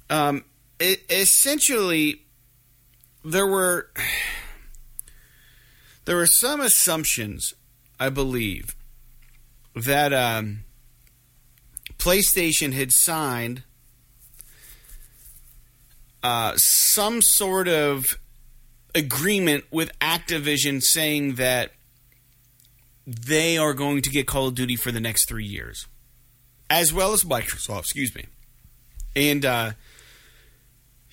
Speaker 1: Um, it, essentially, there were there were some assumptions, I believe, that um, PlayStation had signed uh, some sort of agreement with Activision saying that they are going to get Call of Duty for the next three years, as well as Microsoft. Excuse me, and uh,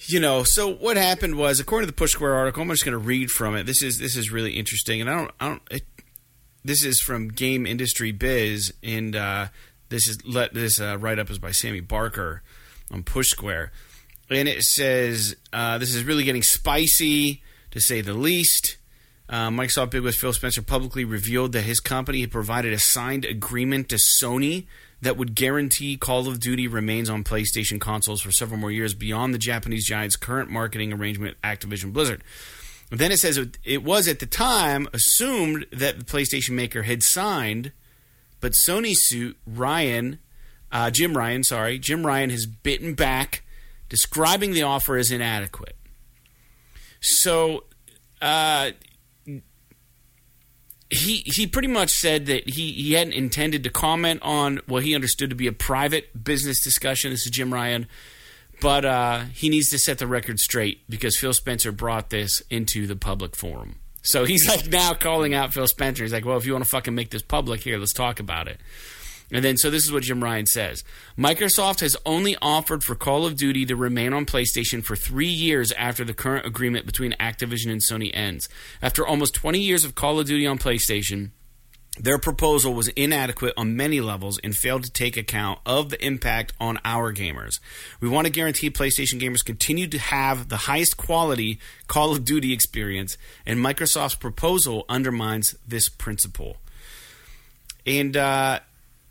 Speaker 1: you know, so what happened was, according to the Push Square article, I'm just going to read from it. This is this is really interesting, and I don't I don't. It, this is from Game Industry Biz, and uh, this is let this uh, write up is by Sammy Barker on Push Square, and it says uh, this is really getting spicy to say the least. Uh, Microsoft big with Phil Spencer publicly revealed that his company had provided a signed agreement to Sony that would guarantee Call of Duty remains on PlayStation consoles for several more years beyond the Japanese giant's current marketing arrangement Activision Blizzard. Then it says it- it was at the time assumed that the PlayStation maker had signed, but Sony suit Ryan, uh, Jim Ryan, sorry, Jim Ryan has bitten back, describing the offer as inadequate. So, uh, he he pretty much said that he, he hadn't intended to comment on what he understood to be a private business discussion. This is Jim Ryan, but uh, he needs to set the record straight because Phil Spencer brought this into the public forum. So he's like now calling out Phil Spencer. He's like, "Well, if you want to fucking make this public, here, let's talk about it." And then, so this is what Jim Ryan says Microsoft has only offered for Call of Duty to remain on PlayStation for three years after the current agreement between Activision and Sony ends. After almost 20 years of Call of Duty on PlayStation, their proposal was inadequate on many levels and failed to take account of the impact on our gamers. We want to guarantee PlayStation gamers continue to have the highest quality Call of Duty experience, and Microsoft's proposal undermines this principle. And uh,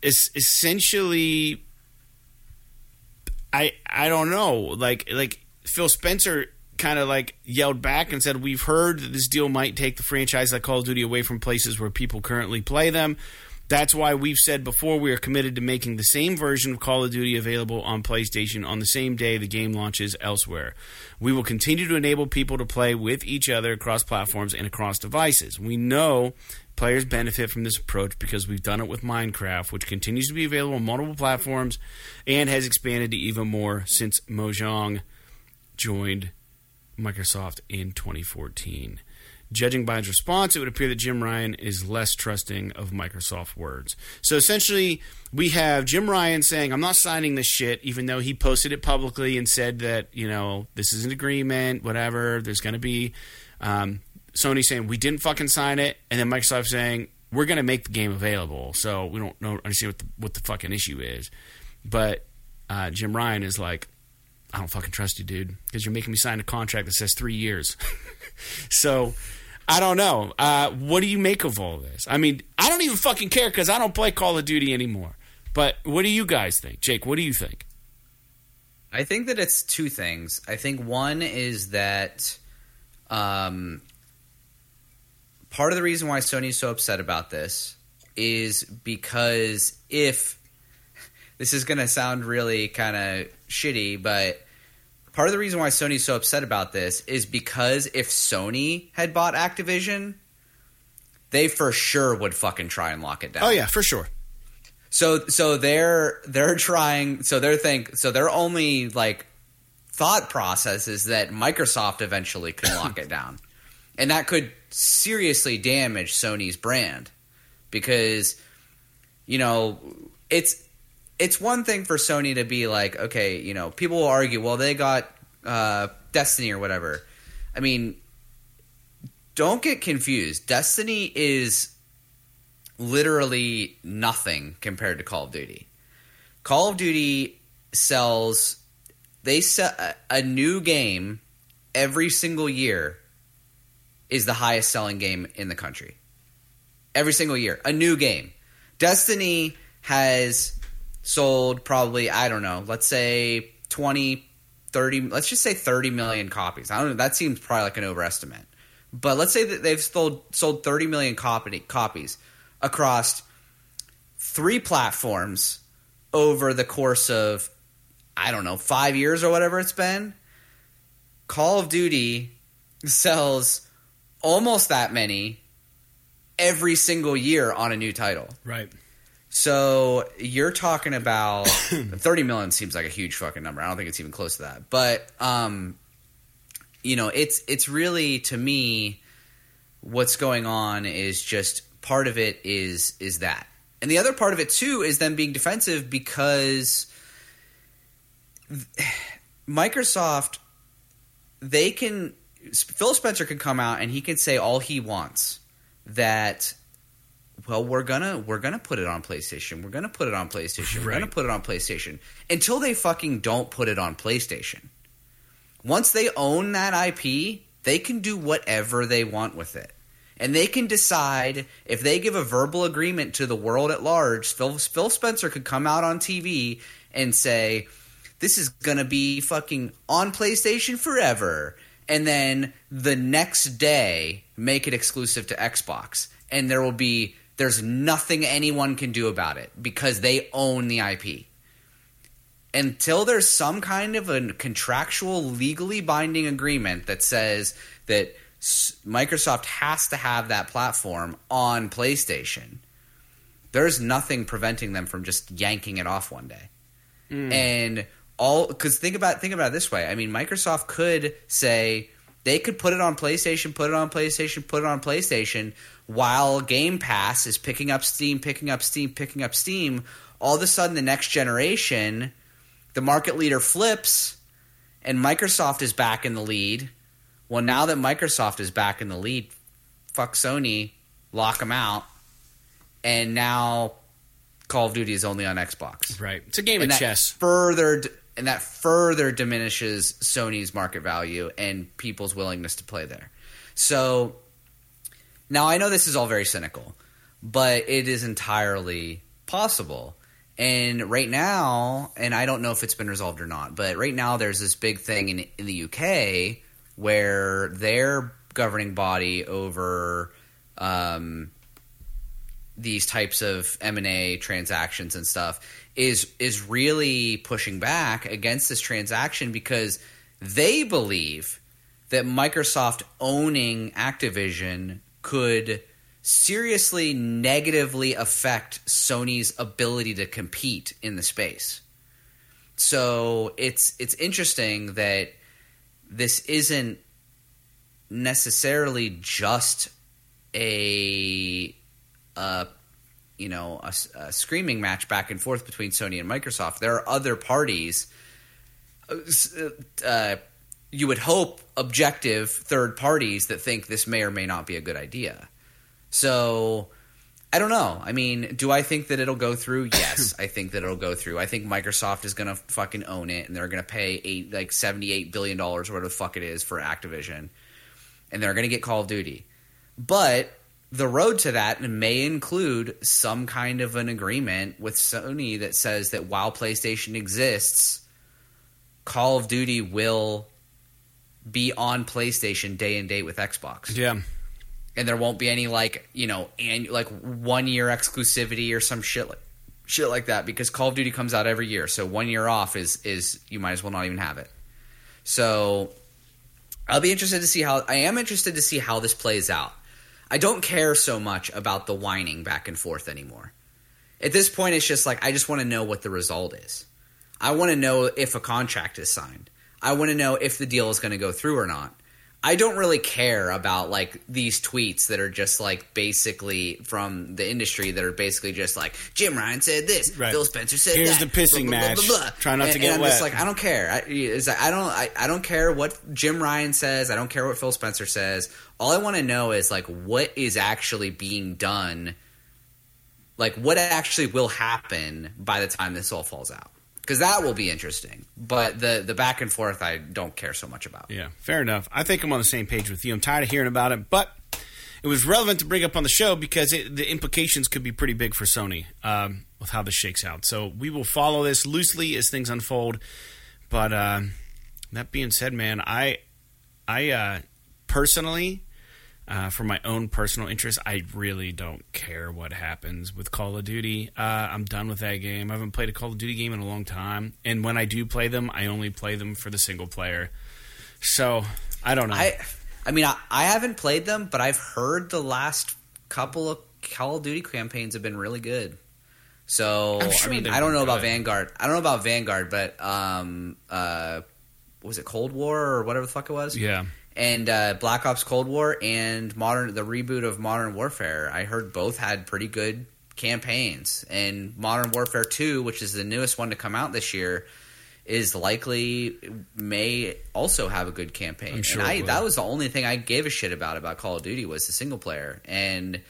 Speaker 1: it's essentially, I I don't know, like like Phil Spencer kind of like yelled back and said, "We've heard that this deal might take the franchise like Call of Duty away from places where people currently play them." That's why we've said before we are committed to making the same version of Call of Duty available on PlayStation on the same day the game launches elsewhere. We will continue to enable people to play with each other across platforms and across devices. We know players benefit from this approach because we've done it with Minecraft, which continues to be available on multiple platforms and has expanded to even more since Mojang joined Microsoft in 2014. Judging by his response, it would appear that Jim Ryan is less trusting of Microsoft words. So essentially, we have Jim Ryan saying, I'm not signing this shit, even though he posted it publicly and said that, you know, this is an agreement, whatever, there's going to be. Um, Sony saying, we didn't fucking sign it. And then Microsoft saying, we're going to make the game available. So we don't know, understand what the, what the fucking issue is. But uh, Jim Ryan is like, I don't fucking trust you, dude, because you're making me sign a contract that says three years. so I don't know. Uh, what do you make of all this? I mean, I don't even fucking care because I don't play Call of Duty anymore. But what do you guys think, Jake? What do you think?
Speaker 2: I think that it's two things. I think one is that um, part of the reason why Sony is so upset about this is because if this is going to sound really kind of shitty, but part of the reason why Sony's so upset about this is because if Sony had bought Activision, they for sure would fucking try and lock it down.
Speaker 1: Oh yeah, for sure.
Speaker 2: So so they're they're trying so they're think so they're only like thought process is that Microsoft eventually can lock it down. And that could seriously damage Sony's brand because you know, it's it's one thing for Sony to be like, okay, you know, people will argue, well, they got uh, Destiny or whatever. I mean, don't get confused. Destiny is literally nothing compared to Call of Duty. Call of Duty sells they sell a new game every single year is the highest selling game in the country. Every single year, a new game. Destiny has sold probably, I don't know, let's say 20, 30, let's just say 30 million copies. I don't know, that seems probably like an overestimate. But let's say that they've sold sold 30 million copy, copies across three platforms over the course of I don't know, 5 years or whatever it's been. Call of Duty sells almost that many every single year on a new title.
Speaker 1: Right.
Speaker 2: So you're talking about 30 million seems like a huge fucking number. I don't think it's even close to that. But um you know, it's it's really to me what's going on is just part of it is is that. And the other part of it too is them being defensive because Microsoft they can Phil Spencer can come out and he can say all he wants that well we're gonna we're gonna put it on PlayStation we're gonna put it on PlayStation we're gonna put it on PlayStation until they fucking don't put it on PlayStation. Once they own that IP, they can do whatever they want with it. And they can decide if they give a verbal agreement to the world at large. Phil, Phil Spencer could come out on TV and say, This is going to be fucking on PlayStation forever. And then the next day, make it exclusive to Xbox. And there will be, there's nothing anyone can do about it because they own the IP until there's some kind of a contractual legally binding agreement that says that Microsoft has to have that platform on PlayStation, there's nothing preventing them from just yanking it off one day. Hmm. And all because think about think about it this way. I mean, Microsoft could say they could put it on PlayStation, put it on PlayStation, put it on PlayStation, while Game Pass is picking up Steam, picking up Steam, picking up Steam. All of a sudden, the next generation, the market leader flips, and Microsoft is back in the lead. Well, now that Microsoft is back in the lead, fuck Sony, lock them out, and now Call of Duty is only on Xbox
Speaker 1: Right. It's a game
Speaker 2: and
Speaker 1: of chess.
Speaker 2: further and that further diminishes Sony's market value and people's willingness to play there. So now I know this is all very cynical, but it is entirely possible. And right now, and I don't know if it's been resolved or not, but right now there's this big thing in in the UK where their governing body over um, these types of M&A transactions and stuff is is really pushing back against this transaction because they believe that Microsoft owning Activision could seriously negatively affect Sony's ability to compete in the space. So it's it's interesting that this isn't necessarily just a uh, you know, a, a screaming match back and forth between Sony and Microsoft. There are other parties. uh, Uh, you would hope objective third parties that think this may or may not be a good idea. So I don't know. I mean, do I think that it'll go through? Yes, I think that it'll go through. I think Microsoft is going to fucking own it, and they're going to pay eight like seventy eight billion dollars or whatever the fuck it is for Activision, and they're going to get Call of Duty. But the road to that may include some kind of an agreement with Sony that says that while PlayStation exists, Call of Duty will be on PlayStation day and date with Xbox
Speaker 1: Yeah.
Speaker 2: and there won't be any like you know and like one year exclusivity or some shit like shit like that because Call of Duty comes out every year. So one year off is is you might as well not even have it. So I'll be interested to see how I am interested to see how this plays out. I don't care so much about the whining back and forth anymore. At this point, it's just like I just want to know what the result is. I want to know if a contract is signed. I want to know if the deal is going to go through or not. I don't really care about like these tweets that are just like basically from the industry that are basically just like Jim Ryan said this,
Speaker 1: Right.
Speaker 2: Phil Spencer said that.
Speaker 1: Here's
Speaker 2: that.
Speaker 1: the pissing
Speaker 2: blah, blah,
Speaker 1: match.
Speaker 2: blah.
Speaker 1: Try not to get
Speaker 2: and I'm
Speaker 1: wet.
Speaker 2: just like I don't care. I, it's like, I don't. I, I don't care what Jim Ryan says. I don't care what Phil Spencer says. All I want to know is like what is actually being done. Like what actually will happen by the time this all falls out. Because that will be interesting, but the the back and forth I don't care so much about.
Speaker 1: Yeah, fair enough. I think I'm on the same page with you. I'm tired of hearing about it, but it was relevant to bring up on the show because it, the implications could be pretty big for Sony um, with how this shakes out. So we will follow this loosely as things unfold. But uh, that being said, man, I I uh, personally, uh, for my own personal interest, I really don't care what happens with Call of Duty. Uh, I'm done with that game. I haven't played a Call of Duty game in a long time, and when I do play them, I only play them for the single player. So I don't know.
Speaker 2: I, I mean, I, I haven't played them, but I've heard the last couple of Call of Duty campaigns have been really good. So
Speaker 1: sure
Speaker 2: I mean, I don't know about. Vanguard. I don't know about Vanguard, but um, uh, was it Cold War or whatever the fuck it was?
Speaker 1: yeah,
Speaker 2: And uh, Black Ops Cold War and modern the reboot of Modern Warfare. I heard both had pretty good campaigns. And Modern Warfare Two, which is the newest one to come out this year, is likely may also have a good campaign.
Speaker 1: Sure
Speaker 2: and I, that was the only thing I gave a shit about about Call of Duty was the single player. And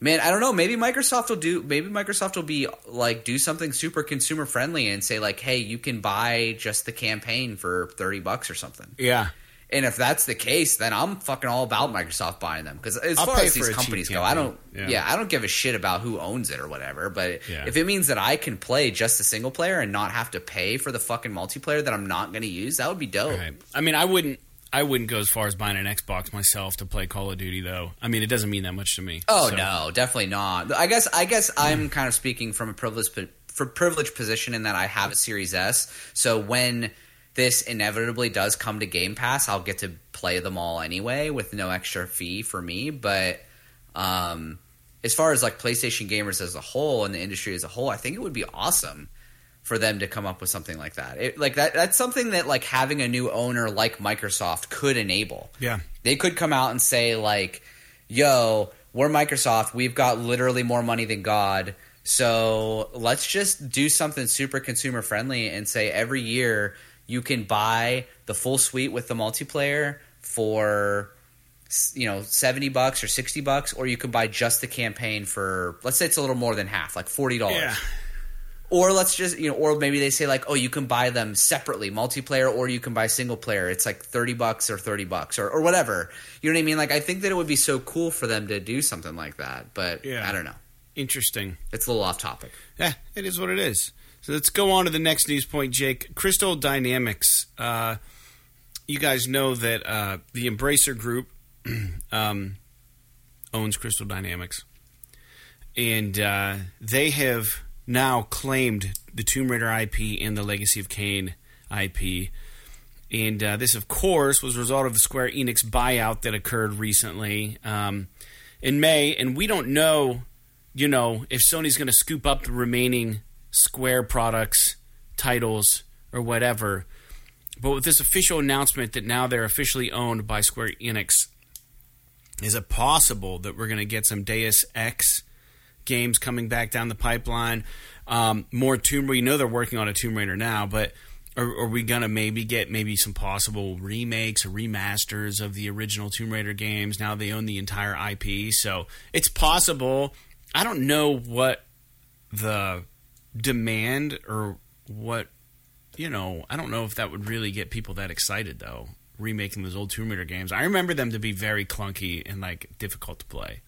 Speaker 2: man, I don't know. Maybe Microsoft will do. Maybe Microsoft will be like do something super consumer friendly and say like, hey, you can buy just the campaign for thirty bucks or something.
Speaker 1: yeah.
Speaker 2: And if that's the case, then I'm fucking all about Microsoft buying them because as
Speaker 1: I'll
Speaker 2: far as these companies go, I don't. Yeah.
Speaker 1: Yeah.
Speaker 2: I don't give a shit about who owns it or whatever. But
Speaker 1: Yeah.
Speaker 2: if it means that I can play just the single player and not have to pay for the fucking multiplayer that I'm not going to use, that would be dope.
Speaker 1: Right. I mean, I wouldn't. I wouldn't go as far as buying an Xbox myself to play Call of Duty, though. I mean, it doesn't mean that much to me.
Speaker 2: Oh
Speaker 1: So-
Speaker 2: no, definitely not. I guess I guess I'm kind of speaking from a privileged for privileged position in that I have a Series S. So when this inevitably does come to Game Pass, I'll get to play them all anyway with no extra fee for me. But um, as far as like PlayStation gamers as a whole and the industry as a whole, I think it would be awesome for them to come up with something like that. It, like that that's something that like having a new owner like Microsoft could enable
Speaker 1: Yeah.
Speaker 2: they could come out and say like yo we're microsoft we've got literally more money than god so let's just do something super consumer friendly and say every year you can buy the full suite with the multiplayer for you know 70 bucks or 60 bucks or you can buy just the campaign for let's say it's a little more than half like $40
Speaker 1: Yeah.
Speaker 2: Or let's just you know or maybe they say like oh you can buy them separately multiplayer or you can buy single player it's like 30 bucks or 30 bucks or, or whatever you know what i mean like i think that it would be so cool for them to do something like that but
Speaker 1: Yeah.
Speaker 2: i don't know
Speaker 1: Interesting.
Speaker 2: it's a little off topic
Speaker 1: Yeah, it is what it is. So let's go on to the next news point, Jake. Crystal Dynamics. Uh, you guys know that uh, the Embracer Group um, owns Crystal Dynamics, and uh, they have now claimed the Tomb Raider IP and the Legacy of Kain IP. And uh, this, of course, was a result of the Square Enix buyout that occurred recently um, in May. And we don't know, you know, if Sony's going to scoop up the remaining Square products, titles, or whatever. But with this official announcement that now they're officially owned by Square Enix, is it possible that we're going to get some Deus Ex games coming back down the pipeline? Um, more Tomb Raider. You know they're working on a Tomb Raider now, but are, are we to maybe get maybe some possible remakes or remasters of the original Tomb Raider games? Now they own the entire IP, so it's possible. I don't know what the demand or what you know. I don't know if that would really get people that excited though. Remaking those old Tomb Raider games, I remember them to be very clunky and like difficult to play.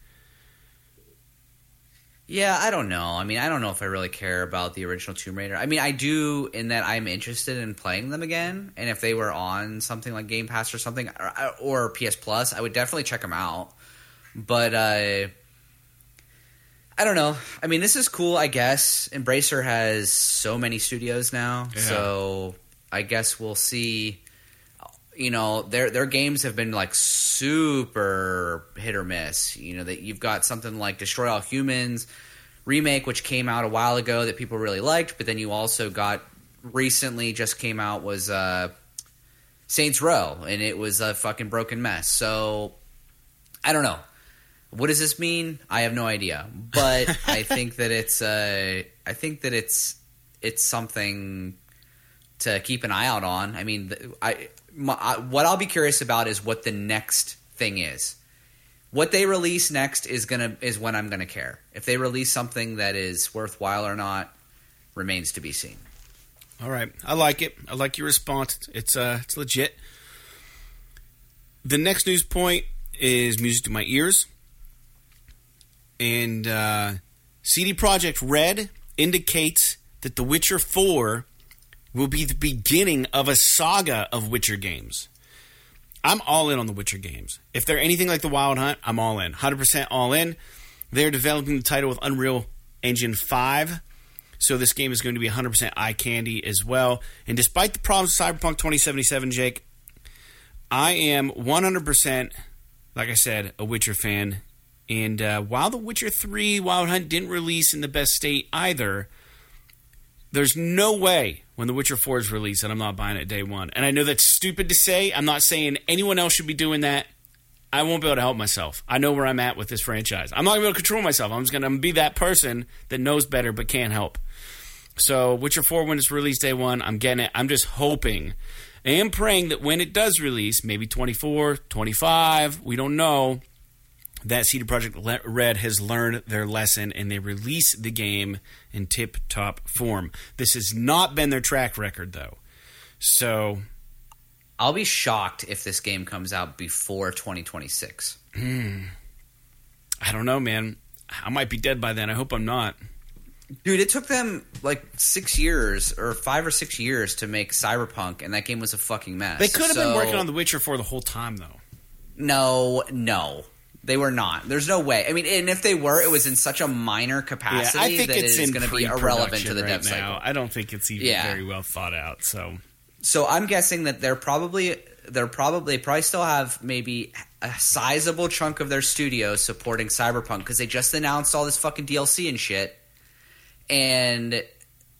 Speaker 2: Yeah i don't know i mean i don't know if i really care about the original tomb raider i mean i do in that i'm interested in playing them again and if they were on something like game pass or something or, or ps plus i would definitely check them out but uh I don't know. I mean, this is cool, I guess. Embracer has so many studios now,
Speaker 1: Yeah.
Speaker 2: so I guess we'll see. You know, their their games have been like super hit or miss. You know, that you've got something like Destroy All Humans remake, which came out a while ago that people really liked, but then you also got recently just came out was uh, Saints Row, and it was a fucking broken mess. So I don't know. What does this mean? I have no idea, but I think that it's uh, I think that it's it's something to keep an eye out on. I mean, I, my, what I'll be curious about is what the next thing is. What they release next is gonna is when I'm gonna care. If they release something that is worthwhile or not remains to be seen.
Speaker 1: All right, I like it. I like your response. It's uh, it's legit. The next news point is music to my ears, and uh, CD Projekt Red indicates that The Witcher Four will be the beginning of a saga of Witcher games. I'm all in on the Witcher games. If they're anything like the Wild Hunt, I'm all in. 100% all in. They're developing the title with Unreal Engine 5. So this game is going to be 100% eye candy as well. And despite the problems of Cyberpunk 2077, Jake, I am 100%, like I said, a Witcher fan. And uh, while The Witcher 3 Wild Hunt didn't release in the best state either, there's no way when The Witcher 4 is released and I'm not buying it day one. And I know that's stupid to say. I'm not saying anyone else should be doing that. I won't be able to help myself. I know where I'm at with this franchise. I'm not going to be able to control myself. I'm just going to be that person that knows better but can't help. So, Witcher 4, when it's released day one, I'm getting it. I'm just hoping and praying that when it does release, maybe 24, 25, we don't know, that CD Projekt Red has learned their lesson and they release the game in tip top form. This has not been their track record, though. So.
Speaker 2: I'll be shocked if this game comes out before 2026.
Speaker 1: Hmm. I don't know, man. I might be dead by then. I hope I'm not.
Speaker 2: Dude, it took them like six years or five or six years to make Cyberpunk, and that game was a fucking mess.
Speaker 1: They could have so, been working on The Witcher for the whole time, though.
Speaker 2: No, no. They were not. There's no way. I mean, and if they were, it was in such a minor capacity yeah, I think that it's it is going to be irrelevant to the right dev now. cycle.
Speaker 1: I don't think it's even yeah. very well thought out. So,
Speaker 2: so I'm guessing that they're probably they're probably they probably still have maybe a sizable chunk of their studio supporting Cyberpunk because they just announced all this fucking DLC and shit, and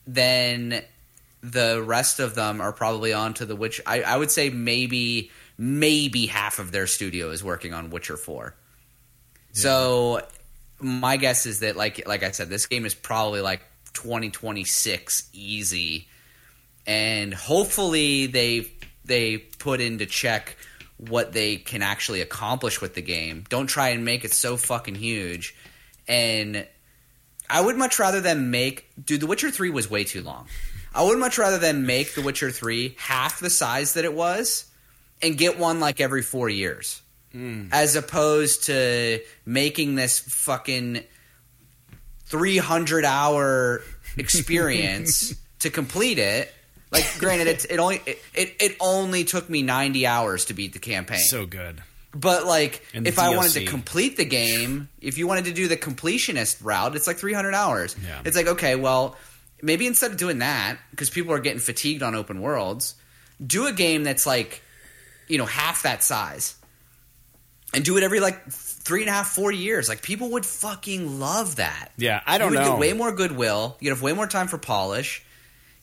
Speaker 2: then the rest of them are probably on to the which I, I would say maybe maybe half of their studio is working on Witcher Four. So my guess is that like like I said, this game is probably like 2026 easy, and hopefully they they put into check what they can actually accomplish with the game. Don't try and make it so fucking huge. And I would much rather than make dude, The Witcher 3 was way too long. I would much rather than make The Witcher 3 half the size that it was and get one like every 4 years mm. as opposed to making this fucking 300 hour experience to complete it. Like, granted, it, it only it, it only took me 90 hours to beat the campaign.
Speaker 1: So good.
Speaker 2: But like, if DLC. I wanted to complete the game, if you wanted to do the completionist route, it's like 300 hours. Yeah. It's like, okay, well, maybe instead of doing that, because people are getting fatigued on open worlds, do a game that's like, you know, half that size and do it every like three and a half, four years. Like people would fucking love that.
Speaker 1: Yeah, I don't
Speaker 2: you
Speaker 1: would
Speaker 2: know. Get way more goodwill. You'd have way more time for polish.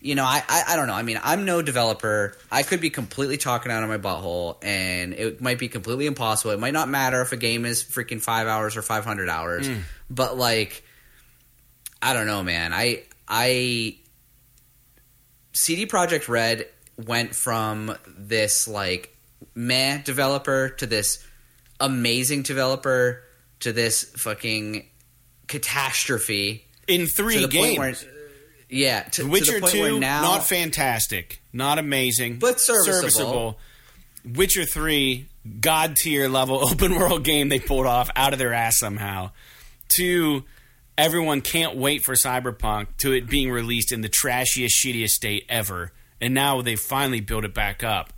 Speaker 2: You know, I, I, I don't know. I mean, I'm no developer. I could be completely talking out of my butthole, and it might be completely impossible. It might not matter if a game is freaking five hours or five hundred hours. Mm. But like, I don't know, man. I I CD Projekt Red went from this like meh developer to this amazing developer to this fucking catastrophe
Speaker 1: in three games.
Speaker 2: Where, yeah,
Speaker 1: to, Witcher to Two, now, not fantastic, not amazing,
Speaker 2: but serviceable. serviceable.
Speaker 1: Witcher Three, god tier level open world game they pulled off out of their ass somehow. Two, everyone can't wait for Cyberpunk to it being released in the trashiest, shittiest state ever, and now they finally built it back up.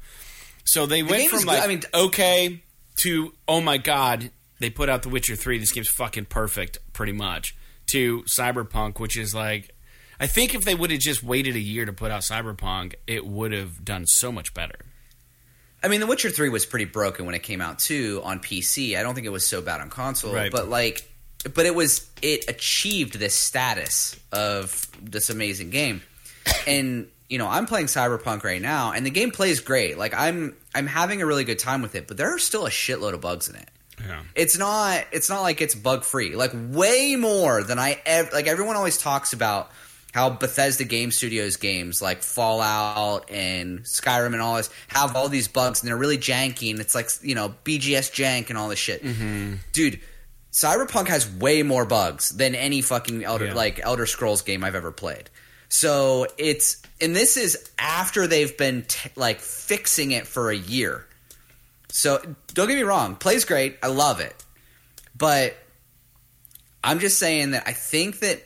Speaker 1: So they the went from like, I mean, okay, to oh my god, they put out The Witcher Three. This game's fucking perfect, pretty much. To Cyberpunk, which is like, I think if they would have just waited a year to put out Cyberpunk, it would have done so much better.
Speaker 2: I mean, The Witcher Three was pretty broken when it came out too on PC. I don't think it was so bad on console, right. but like, but it was it achieved this status of this amazing game, and you know, I'm playing Cyberpunk right now, and the game plays great. Like I'm I'm having a really good time with it, but there are still a shitload of bugs in it.
Speaker 1: Yeah.
Speaker 2: It's not it's not like it's bug free. Like way more than I ever like everyone always talks about how Bethesda Game Studios games like Fallout and Skyrim and all this have all these bugs and they're really janky and it's like you know BGS jank and all this shit.
Speaker 1: Mm-hmm.
Speaker 2: Dude, Cyberpunk has way more bugs than any fucking Elder
Speaker 1: Yeah.
Speaker 2: like Elder Scrolls game I've ever played. So it's and this is after they've been t- like fixing it for a year. So don't get me wrong, plays great. I love it. But I'm just saying that I think that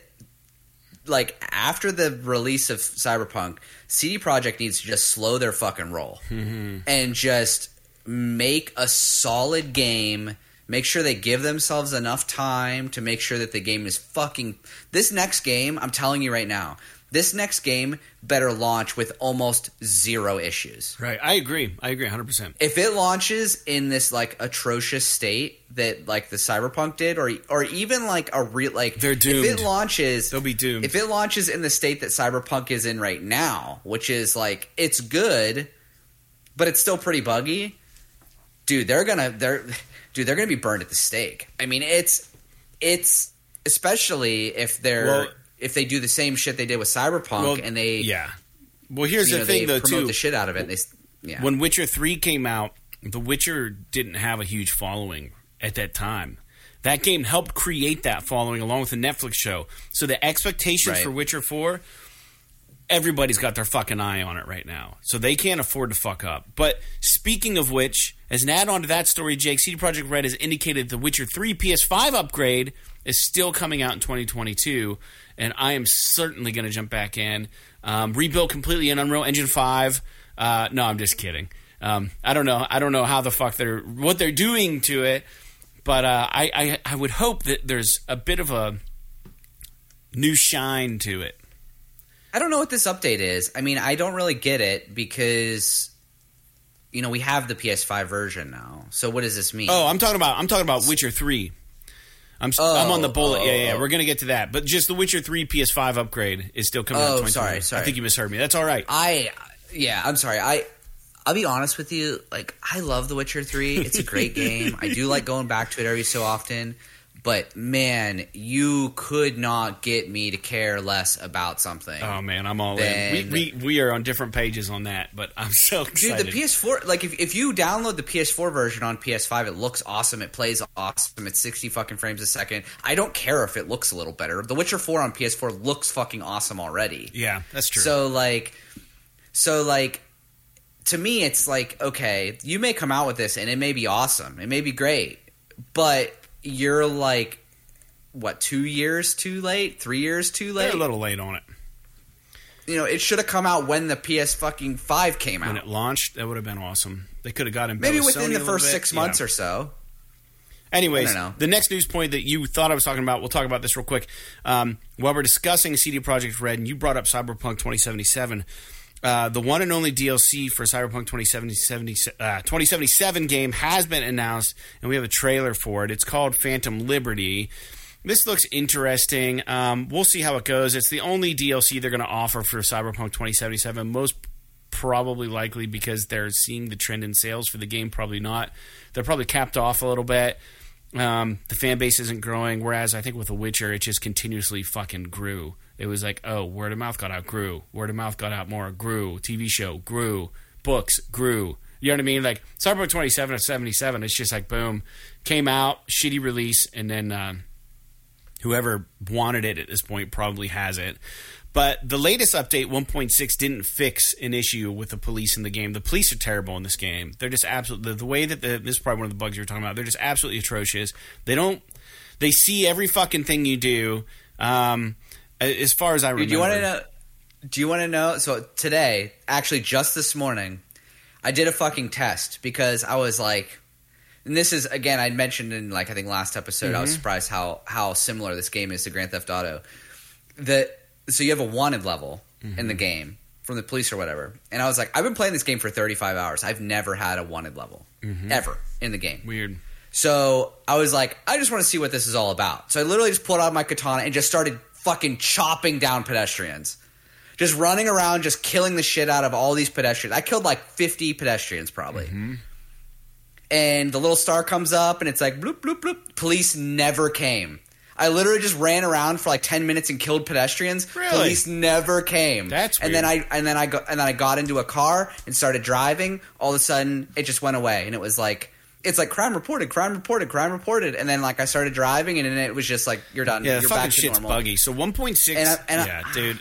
Speaker 2: like after the release of Cyberpunk, CD Projekt needs to just slow their fucking roll mm-hmm. and just make a solid game. Make sure they give themselves enough time to make sure that the game is fucking. This next game, I'm telling you right now, this next game better launch with almost zero issues
Speaker 1: Right. I agree. I agree 100%.
Speaker 2: if it launches in this like atrocious state that like the cyberpunk did or or even like a real like
Speaker 1: They're doomed.
Speaker 2: if it launches
Speaker 1: They'll be doomed.
Speaker 2: if it launches in the state that cyberpunk is in right now which is like it's good but it's still pretty buggy dude they're gonna they're dude they're gonna be burned at the stake i mean it's it's especially if they're
Speaker 1: Well-
Speaker 2: if they do the same shit they did with cyberpunk
Speaker 1: Well,
Speaker 2: and they
Speaker 1: yeah. Well, here's the
Speaker 2: know,
Speaker 1: thing,
Speaker 2: they
Speaker 1: though,
Speaker 2: promote
Speaker 1: too.
Speaker 2: the shit out of it they yeah
Speaker 1: When Witcher 3 came out, The Witcher didn't have a huge following at that time. That game helped create that following along with the Netflix show. So the expectations
Speaker 2: Right.
Speaker 1: for Witcher 4, everybody's got their fucking eye on it right now. So they can't afford to fuck up. But speaking of which, as an add on to that story, Jake, CD Projekt Red has indicated the Witcher 3 PS5 upgrade is still coming out in 2022. And I am certainly going to jump back in. Um, rebuilt completely in Unreal Engine 5. Uh, no, I'm just kidding. Um, I don't know. I don't know how the fuck they're what they're doing to it, but uh, I, I I would hope that there's a bit of a new shine to it.
Speaker 2: I don't know what this update is. I mean, I don't really get it because you know we have the PS5 version now. So what does this mean?
Speaker 1: Oh, I'm talking about I'm talking about Witcher three. I'm
Speaker 2: Oh,
Speaker 1: I'm on the oh, bullet.
Speaker 2: oh,
Speaker 1: yeah, yeah.
Speaker 2: oh.
Speaker 1: We're oh. gonna get to that, but just the Witcher three PS5 upgrade is still coming out.
Speaker 2: Oh,
Speaker 1: 2020.
Speaker 2: sorry, sorry.
Speaker 1: I think you misheard me. That's all right.
Speaker 2: I yeah, I'm sorry. I I'll be honest with you. Like I love The Witcher Three. It's a great game. I do like going back to it every so often. But man, you could not get me to care less about something.
Speaker 1: Oh man, I'm all
Speaker 2: Then-
Speaker 1: in. We, we we are on different pages on that, but I'm so excited.
Speaker 2: Dude, the PS4, like if, if you download the PS4 version on PS5, it looks awesome. It plays awesome. It's 60 fucking frames a second. I don't care if it looks a little better. The Witcher 4 on PS4 looks fucking awesome already.
Speaker 1: yeah, that's true.
Speaker 2: So like, so like, to me, it's like okay, you may come out with this and it may be awesome, it may be great, but you're like, what, two years too late, three years too
Speaker 1: they're
Speaker 2: late?
Speaker 1: a little late on it.
Speaker 2: you know, it should have come out when the PS fucking five came out.
Speaker 1: When it launched, that would have been awesome. They could have got in
Speaker 2: Maybe within
Speaker 1: Sony
Speaker 2: the first six
Speaker 1: Yeah.
Speaker 2: months or so.
Speaker 1: Anyways,
Speaker 2: I don't know.
Speaker 1: the next news point that you thought I was talking about, we'll talk about this real quick. Um, while we're discussing CD Projekt Red, and you brought up Cyberpunk 2077, uh, the one and only DLC for Cyberpunk 2077, uh, 2077 game has been announced, and we have a trailer for it. It's called Phantom Liberty. This looks interesting. Um, we'll see how it goes. It's the only DLC they're going to offer for Cyberpunk 2077. Most probably likely because they're seeing the trend in sales for the game. Probably not. They're probably capped off a little bit. Um, the fan base isn't growing. Whereas I think with The Witcher, it just continuously fucking grew. It was like, oh, word of mouth got out, grew. Word of mouth got out more, grew. TV show, grew. Books, grew. You know what I mean? Like Cyberpunk 27 or 77, it's just like boom, came out, shitty release, and then um, whoever wanted it at this point probably has it. But the latest update, 1.6, didn't fix an issue with the police in the game. The police are terrible in this game. They're just absolutely the, the way that the, this is probably one of the bugs you were talking about. They're just absolutely atrocious. They don't. They see every fucking thing you do. Um, as far as I remember,
Speaker 2: do you want to know? Do you want to know? So today, actually, just this morning, I did a fucking test because I was like, and this is again, I mentioned in like I think last episode, I was mm-hmm. surprised how how similar this game is to Grand Theft Auto. That so you have a wanted level in the mm-hmm. game from the police or whatever, and I was like, I've been playing this game for 35 hours. I've never had a wanted level mm-hmm. ever in the game.
Speaker 1: Weird.
Speaker 2: So I was like, I just want to see what this is all about. So I literally just pulled out my katana and just started fucking chopping down pedestrians. just running around, just killing the shit out of all these pedestrians. I killed like 50 pedestrians probably.
Speaker 1: Mm-hmm.
Speaker 2: And the little star comes up and it's like bloop, bloop, bloop. Police never came. I literally just ran around for like 10 minutes and killed pedestrians.
Speaker 1: Really?
Speaker 2: Police never came.
Speaker 1: That's
Speaker 2: and then I and then I got and then I got into a car and started driving. All of a sudden it just went away and it was like it's like crime reported, crime reported, crime reported, and then like I started driving, and then it was just like you're done.
Speaker 1: Yeah,
Speaker 2: you're
Speaker 1: fucking
Speaker 2: back to
Speaker 1: shit's
Speaker 2: normal.
Speaker 1: buggy. So 1.6.
Speaker 2: And I- and I-
Speaker 1: yeah, dude.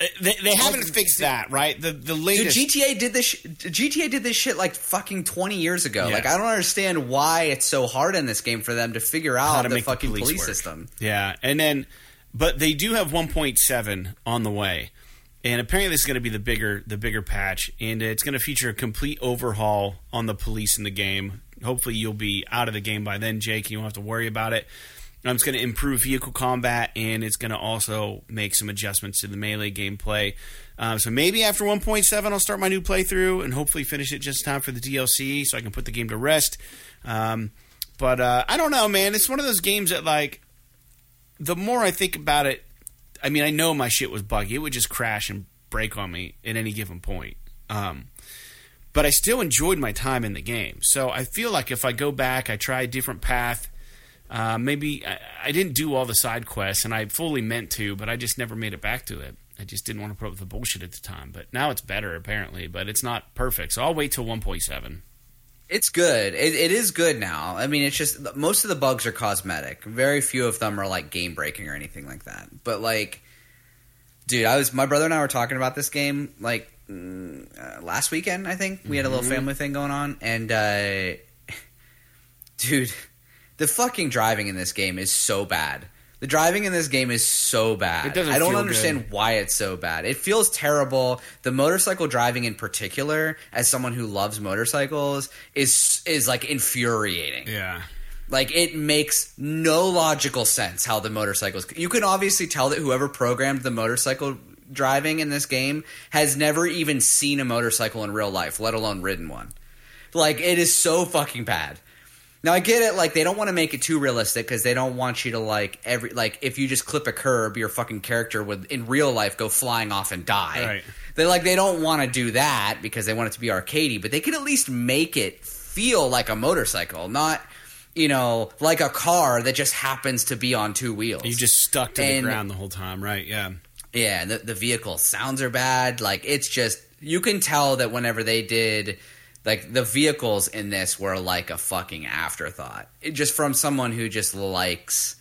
Speaker 1: Uh, They, they haven't fixed that, right? The the
Speaker 2: Dude,
Speaker 1: latest.
Speaker 2: GTA did this. Sh- GTA did this shit like fucking twenty years ago.
Speaker 1: Yeah.
Speaker 2: Like I don't understand why it's so hard in this game for them to figure out
Speaker 1: how to
Speaker 2: the fucking
Speaker 1: the police,
Speaker 2: police, system.
Speaker 1: Yeah, and then, but they do have 1.7 on the way, and apparently this is going to be the bigger the bigger patch, and it's going to feature a complete overhaul on the police in the game. Hopefully, you'll be out of the game by then, Jake. You won't have to worry about it. Um, it's going to improve vehicle combat, and it's going to also make some adjustments to the melee gameplay. Um, so maybe after 1.7, I'll start my new playthrough and hopefully finish it just in time for the DLC, so I can put the game to rest. Um, but uh, I don't know, man. It's one of those games that like the more I think about it, I mean, I know my shit was buggy. It would just crash and break on me at any given point. Um, but I still enjoyed my time in the game. So I feel like if I go back, I try a different path. Uh, maybe I, I didn't do all the side quests, and I fully meant to, but I just never made it back to it. I just didn't want to put up with the bullshit at the time. But now it's better, apparently. But it's not perfect, so I'll wait till 1.7.
Speaker 2: It's good. It, it is good now. I mean, it's just most of the bugs are cosmetic. Very few of them are like game breaking or anything like that. But like, dude, I was my brother and I were talking about this game like uh, last weekend. I think we had a little
Speaker 1: Mm-hmm.
Speaker 2: family thing going on, and uh, dude, the fucking driving in this game is so bad. The driving in this game is so bad.
Speaker 1: It doesn't
Speaker 2: I don't understand
Speaker 1: good.
Speaker 2: why it's so bad. It feels terrible. The motorcycle driving in particular, as someone who loves motorcycles, is is like infuriating.
Speaker 1: Yeah.
Speaker 2: Like it makes no logical sense how the motorcycles. You can obviously tell that whoever programmed the motorcycle driving in this game has never even seen a motorcycle in real life, let alone ridden one. Like it is so fucking bad. Now I get it. Like they don't want to make it too realistic because they don't want you to like every like if you just clip a curb, your fucking character would in real life go flying off and die.
Speaker 1: Right.
Speaker 2: They like they don't want to do that because they want it to be arcadey, but they can at least make it feel like a motorcycle, not you know like a car that just happens to be on two wheels.
Speaker 1: You just stuck to
Speaker 2: And-
Speaker 1: the ground the whole time, right? Yeah.
Speaker 2: Yeah, the, the vehicle sounds are bad. Like it's just you can tell that whenever they did like the vehicles in this were like a fucking afterthought. It, just from someone who just likes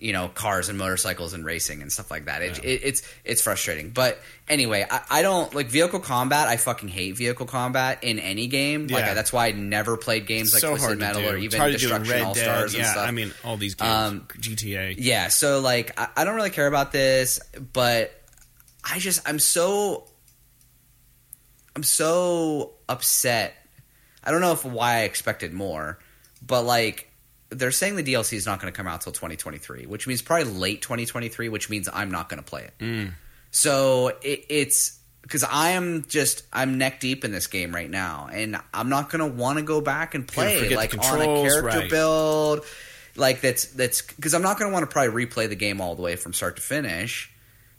Speaker 2: you know cars and motorcycles and racing and stuff like that. It,
Speaker 1: Yeah.
Speaker 2: it, it's it's frustrating. But anyway, I, I don't like vehicle combat. I fucking hate vehicle combat in any game. Like
Speaker 1: Yeah.
Speaker 2: I, that's why I never played games like
Speaker 1: so
Speaker 2: Twisted Metal or even
Speaker 1: hard to do in
Speaker 2: Destruction All. Stars and
Speaker 1: yeah,
Speaker 2: stuff.
Speaker 1: I mean all these games,
Speaker 2: Um,
Speaker 1: GTA.
Speaker 2: Yeah, so like I, I don't really care about this, but I just I'm so I'm so upset. I don't know if why I expected more, but like they're saying the DLC is not going to come out till 2023, which means probably late 2023, which means I'm not going to play it.
Speaker 1: Mm.
Speaker 2: So it, it's because I am just I'm neck deep in this game right now, and I'm not gonna want to go back and play like on a character
Speaker 1: right.
Speaker 2: build. Like that's that's because I'm not gonna want to probably replay the game all the way from start to finish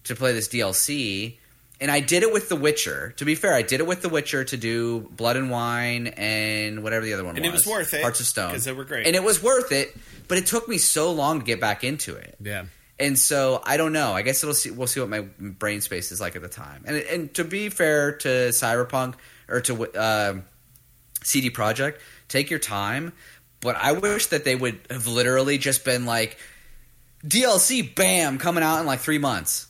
Speaker 2: to play this DLC. And I did it with The Witcher. To be fair, I did it with The Witcher to do Blood and Wine and whatever the other one
Speaker 1: And
Speaker 2: was.
Speaker 1: it was worth it,
Speaker 2: Hearts of Stone.
Speaker 1: 'cause they were great.
Speaker 2: And it was worth it, but it took me so long to get back into it.
Speaker 1: Yeah.
Speaker 2: And so I don't know. I guess it'll see. We'll see what my brain space is like at the time. And and to be fair to Cyberpunk or to uh, CD Projekt, take your time. But I wish that they would have literally just been like DLC, bam, coming out in like three months.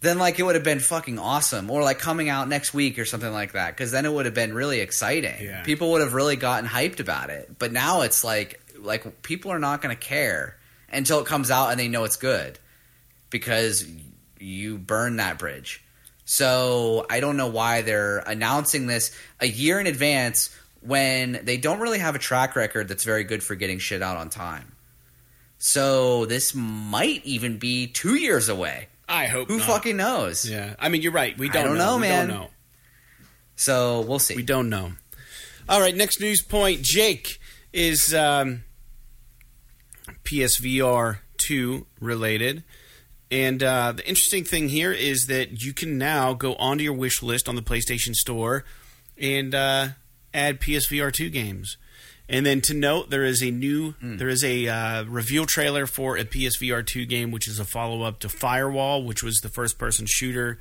Speaker 2: Then like it would have been fucking awesome, or like coming out next week or something like that. Because then it would have been really exciting.
Speaker 1: Yeah.
Speaker 2: People would have really gotten hyped about it. But now it's like like people are not going to care until it comes out and they know it's good because you burn that bridge. So I don't know why they're announcing this a year in advance when they don't really have a track record that's very good for getting shit out on time. So this might even be two years away.
Speaker 1: I hope.
Speaker 2: Who
Speaker 1: not.
Speaker 2: fucking knows?
Speaker 1: Yeah. I mean, you're right. We don't,
Speaker 2: don't
Speaker 1: know,
Speaker 2: know, man.
Speaker 1: don't know.
Speaker 2: So we'll see.
Speaker 1: We don't know. All right. Next news point. Jake is um, PSVR two related. And uh, the interesting thing here is that you can now go onto your wish list on the PlayStation Store and uh, add PSVR two games. And then to note, there is a new mm. there is a uh, reveal trailer for a PSVR two game, which is a follow up to Firewall, which was the first person shooter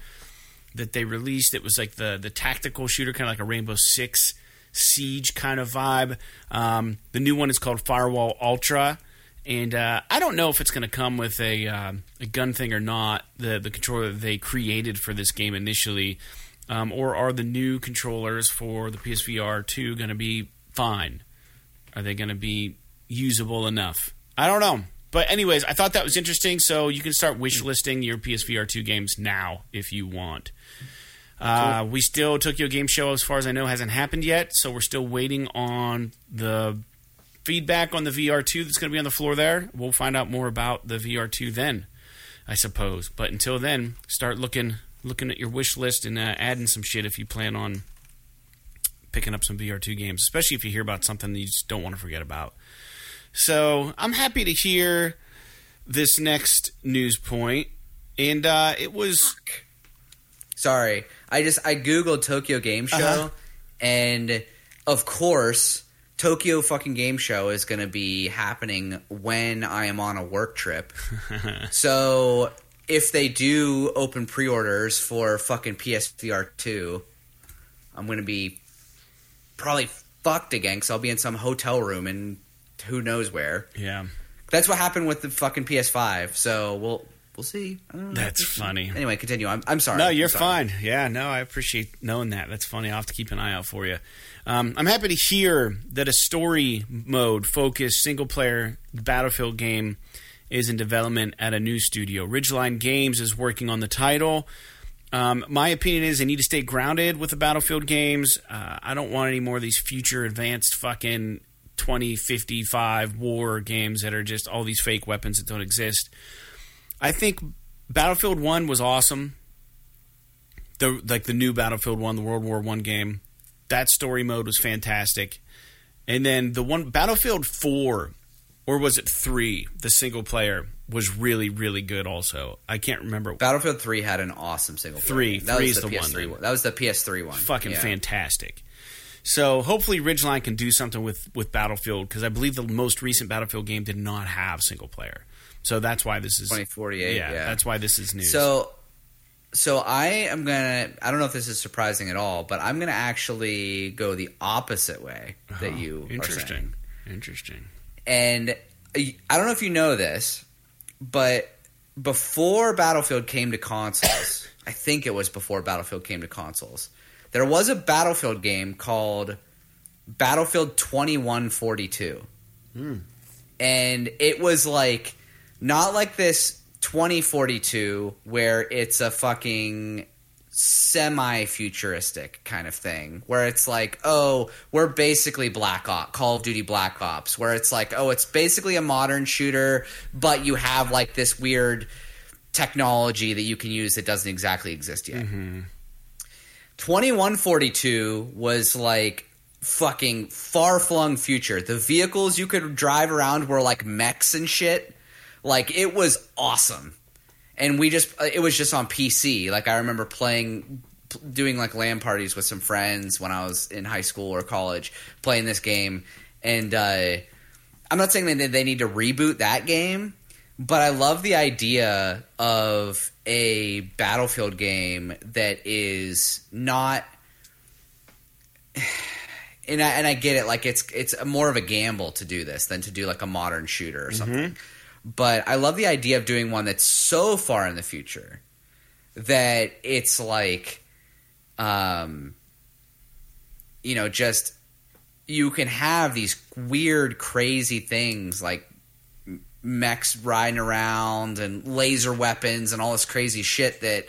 Speaker 1: that they released. It was like the the tactical shooter, kind of like a Rainbow Six Siege kind of vibe. Um, the new one is called Firewall Ultra, and uh, I don't know if it's going to come with a uh, a gun thing or not. The the controller they created for this game initially, um, or are the new controllers for the PSVR two going to be fine? Are they going to be usable enough? I don't know. But anyways, I thought that was interesting. So you can start wish listing your PSVR two games now if you want. Uh. We still Tokyo Game Show, as far as I know, hasn't happened yet. So we're still waiting on the feedback on the VR2 that's going to be on the floor there. We'll find out more about the VR2 then, I suppose. But until then, start looking looking at your wish list and uh, adding some shit if you plan on picking up some VR2 games, especially if you hear about something that you just don't want to forget about. So I'm happy to hear this next news point, and uh, it was.
Speaker 2: Sorry, I just I googled Tokyo Game Show, uh-huh. and of course, Tokyo fucking Game Show is going to be happening when I am on a work trip. so if they do open pre-orders for fucking PSVR two, I'm going to be probably fucked again because I'll be in some hotel room and who knows where.
Speaker 1: Yeah,
Speaker 2: that's what happened with the fucking PS5. So we'll we'll see.
Speaker 1: That's funny.
Speaker 2: Anyway, continue. I'm, I'm sorry.
Speaker 1: No, you're
Speaker 2: sorry.
Speaker 1: fine. Yeah, no, I appreciate knowing that. That's funny. I'll have to keep an eye out for you. Um, I'm happy to hear that a story mode focused single player Battlefield game is in development at a new studio. Ridgeline Games is working on the title. Um, my opinion is they need to stay grounded with the Battlefield games. Uh, I don't want any more of these future advanced fucking 2055 war games that are just all these fake weapons that don't exist. I think Battlefield 1 was awesome. The like the new Battlefield 1, the World War 1 game. That story mode was fantastic. And then the one Battlefield 4 or was it 3, the single player was really really good also. I can't remember.
Speaker 2: Battlefield 3 had an awesome single player.
Speaker 1: 3,
Speaker 2: that
Speaker 1: 3
Speaker 2: was
Speaker 1: is
Speaker 2: the,
Speaker 1: the
Speaker 2: PS3
Speaker 1: one.
Speaker 2: That was the PS3 one.
Speaker 1: Fucking
Speaker 2: yeah.
Speaker 1: fantastic. So hopefully Ridgeline can do something with with Battlefield because I believe the most recent Battlefield game did not have single player. So that's why this is
Speaker 2: 2048. Yeah, yeah.
Speaker 1: that's why this is news.
Speaker 2: So so I am gonna. I don't know if this is surprising at all, but I'm gonna actually go the opposite way that
Speaker 1: Oh,
Speaker 2: you
Speaker 1: interesting. Interesting.
Speaker 2: And I don't know if you know this, but before Battlefield came to consoles, I think it was before Battlefield came to consoles. There was a Battlefield game called Battlefield 2142. Hmm. And it was like not like this 2042 where it's a fucking semi futuristic kind of thing where it's like oh we're basically black ops call of duty black ops where it's like oh it's basically a modern shooter but you have like this weird technology that you can use that doesn't exactly exist yet mm-hmm. 2142 was like fucking far flung future. The vehicles you could drive around were like mechs and shit. Like it was awesome. And we just it was just on PC. Like I remember playing doing like LAN parties with some friends when I was in high school or college playing this game and uh I'm not saying that they need to reboot that game, but I love the idea of a Battlefield game that is not. And I, and I get it, like it's it's more of a gamble to do this than to do like a modern shooter or something. But I love the idea of doing one that's so far in the future that it's like, um, you know, just you can have these weird, crazy things like mechs riding around and laser weapons and all this crazy shit that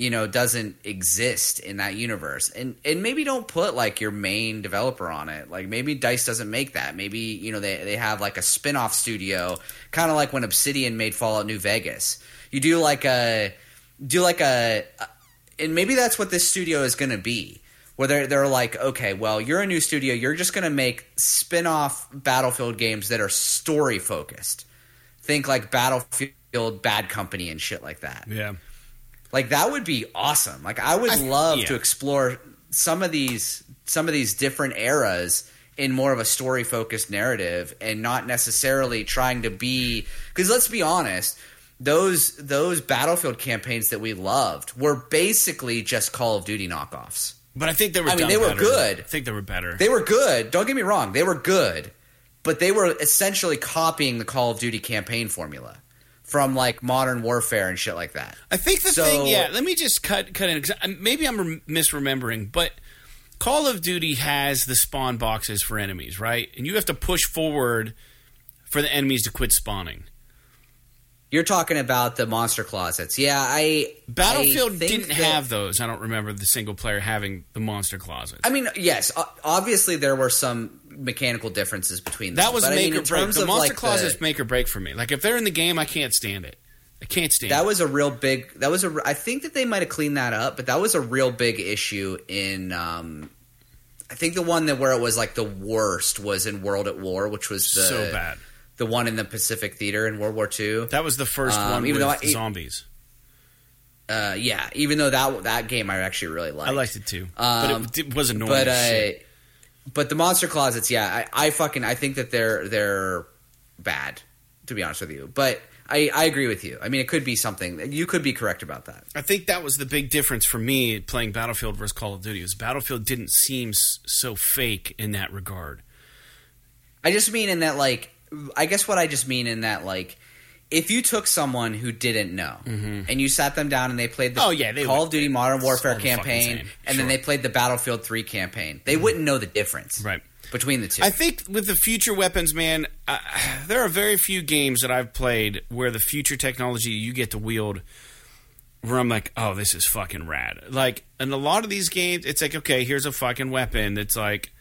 Speaker 2: you know doesn't exist in that universe. And and maybe don't put like your main developer on it. Like maybe dice doesn't make that. Maybe you know they, they have like a spin-off studio kind of like when obsidian made fallout new vegas. You do like a do like a and maybe that's what this studio is going to be where they're, they're like okay well you're a new studio. You're just going to make spin-off battlefield games that are story focused think like Battlefield Bad Company and shit like that.
Speaker 1: Yeah.
Speaker 2: Like that would be awesome. Like I would
Speaker 1: I-
Speaker 2: love
Speaker 1: yeah.
Speaker 2: to explore some of these some of these different eras in more of a story focused narrative and not necessarily trying to be because let's be honest those those battlefield campaigns that we loved were basically just call of duty knockoffs
Speaker 1: But I think they were
Speaker 2: I mean, they were good.
Speaker 1: I think they were better.
Speaker 2: they were good don't get me wrong they were good but they were essentially copying the call of duty campaign formula from like modern warfare and shit like that
Speaker 1: I think the
Speaker 2: So-
Speaker 1: thing, yeah. Let me just cut cut in. Maybe I'm rem- misremembering, but Call of Duty has the spawn boxes for enemies, right? And you have to push forward for the enemies to quit spawning.
Speaker 2: You're talking about the monster closets. Yeah, I
Speaker 1: Battlefield
Speaker 2: I
Speaker 1: didn't
Speaker 2: that-
Speaker 1: have those. I don't remember the single player having the monster closets.
Speaker 2: I mean, yes, obviously there were some mechanical differences between them.
Speaker 1: that was
Speaker 2: but I
Speaker 1: make
Speaker 2: mean,
Speaker 1: or break. The monster
Speaker 2: like
Speaker 1: closet is
Speaker 2: the,
Speaker 1: make or break for me. Like if they're in the game, I can't stand it. I can't stand
Speaker 2: that
Speaker 1: it.
Speaker 2: was a real big. That was a. I think that they might have cleaned that up, but that was a real big issue in. Um, I think the one that where it was like the worst was in World at War, which was the
Speaker 1: so bad.
Speaker 2: The one in the Pacific Theater in World War II.
Speaker 1: That was the first
Speaker 2: Um,
Speaker 1: one
Speaker 2: even
Speaker 1: with
Speaker 2: though I-
Speaker 1: zombies.
Speaker 2: Uh, yeah, even though that that game I actually really liked.
Speaker 1: I liked it too,
Speaker 2: Um,
Speaker 1: but it, it was annoying.
Speaker 2: but uh, but the monster closets, yeah, I, I fucking I think that they're they're bad to be honest with you. But I, I agree with you. I mean, it could be something. You could be correct about that.
Speaker 1: I think that was the big difference for me playing Battlefield versus Call of Duty. Was Battlefield didn't seem so fake in that regard.
Speaker 2: I just mean in that like I guess what I just mean in that like if you took someone who didn't know and you sat them down and they played the
Speaker 1: Mm-hmm. Oh, yeah, they
Speaker 2: Call
Speaker 1: would-
Speaker 2: of Duty Modern Warfare
Speaker 1: all the
Speaker 2: campaign and
Speaker 1: Sure.
Speaker 2: then they played the Battlefield 3 campaign, they wouldn't know the difference
Speaker 1: Right.
Speaker 2: between the two.
Speaker 1: I think with the future weapons, man, uh, there are very few games that I've played where the future technology you get to wield, where I'm like, oh, this is fucking rad. Like, in a lot of these games, it's like, okay, here's a fucking weapon that's like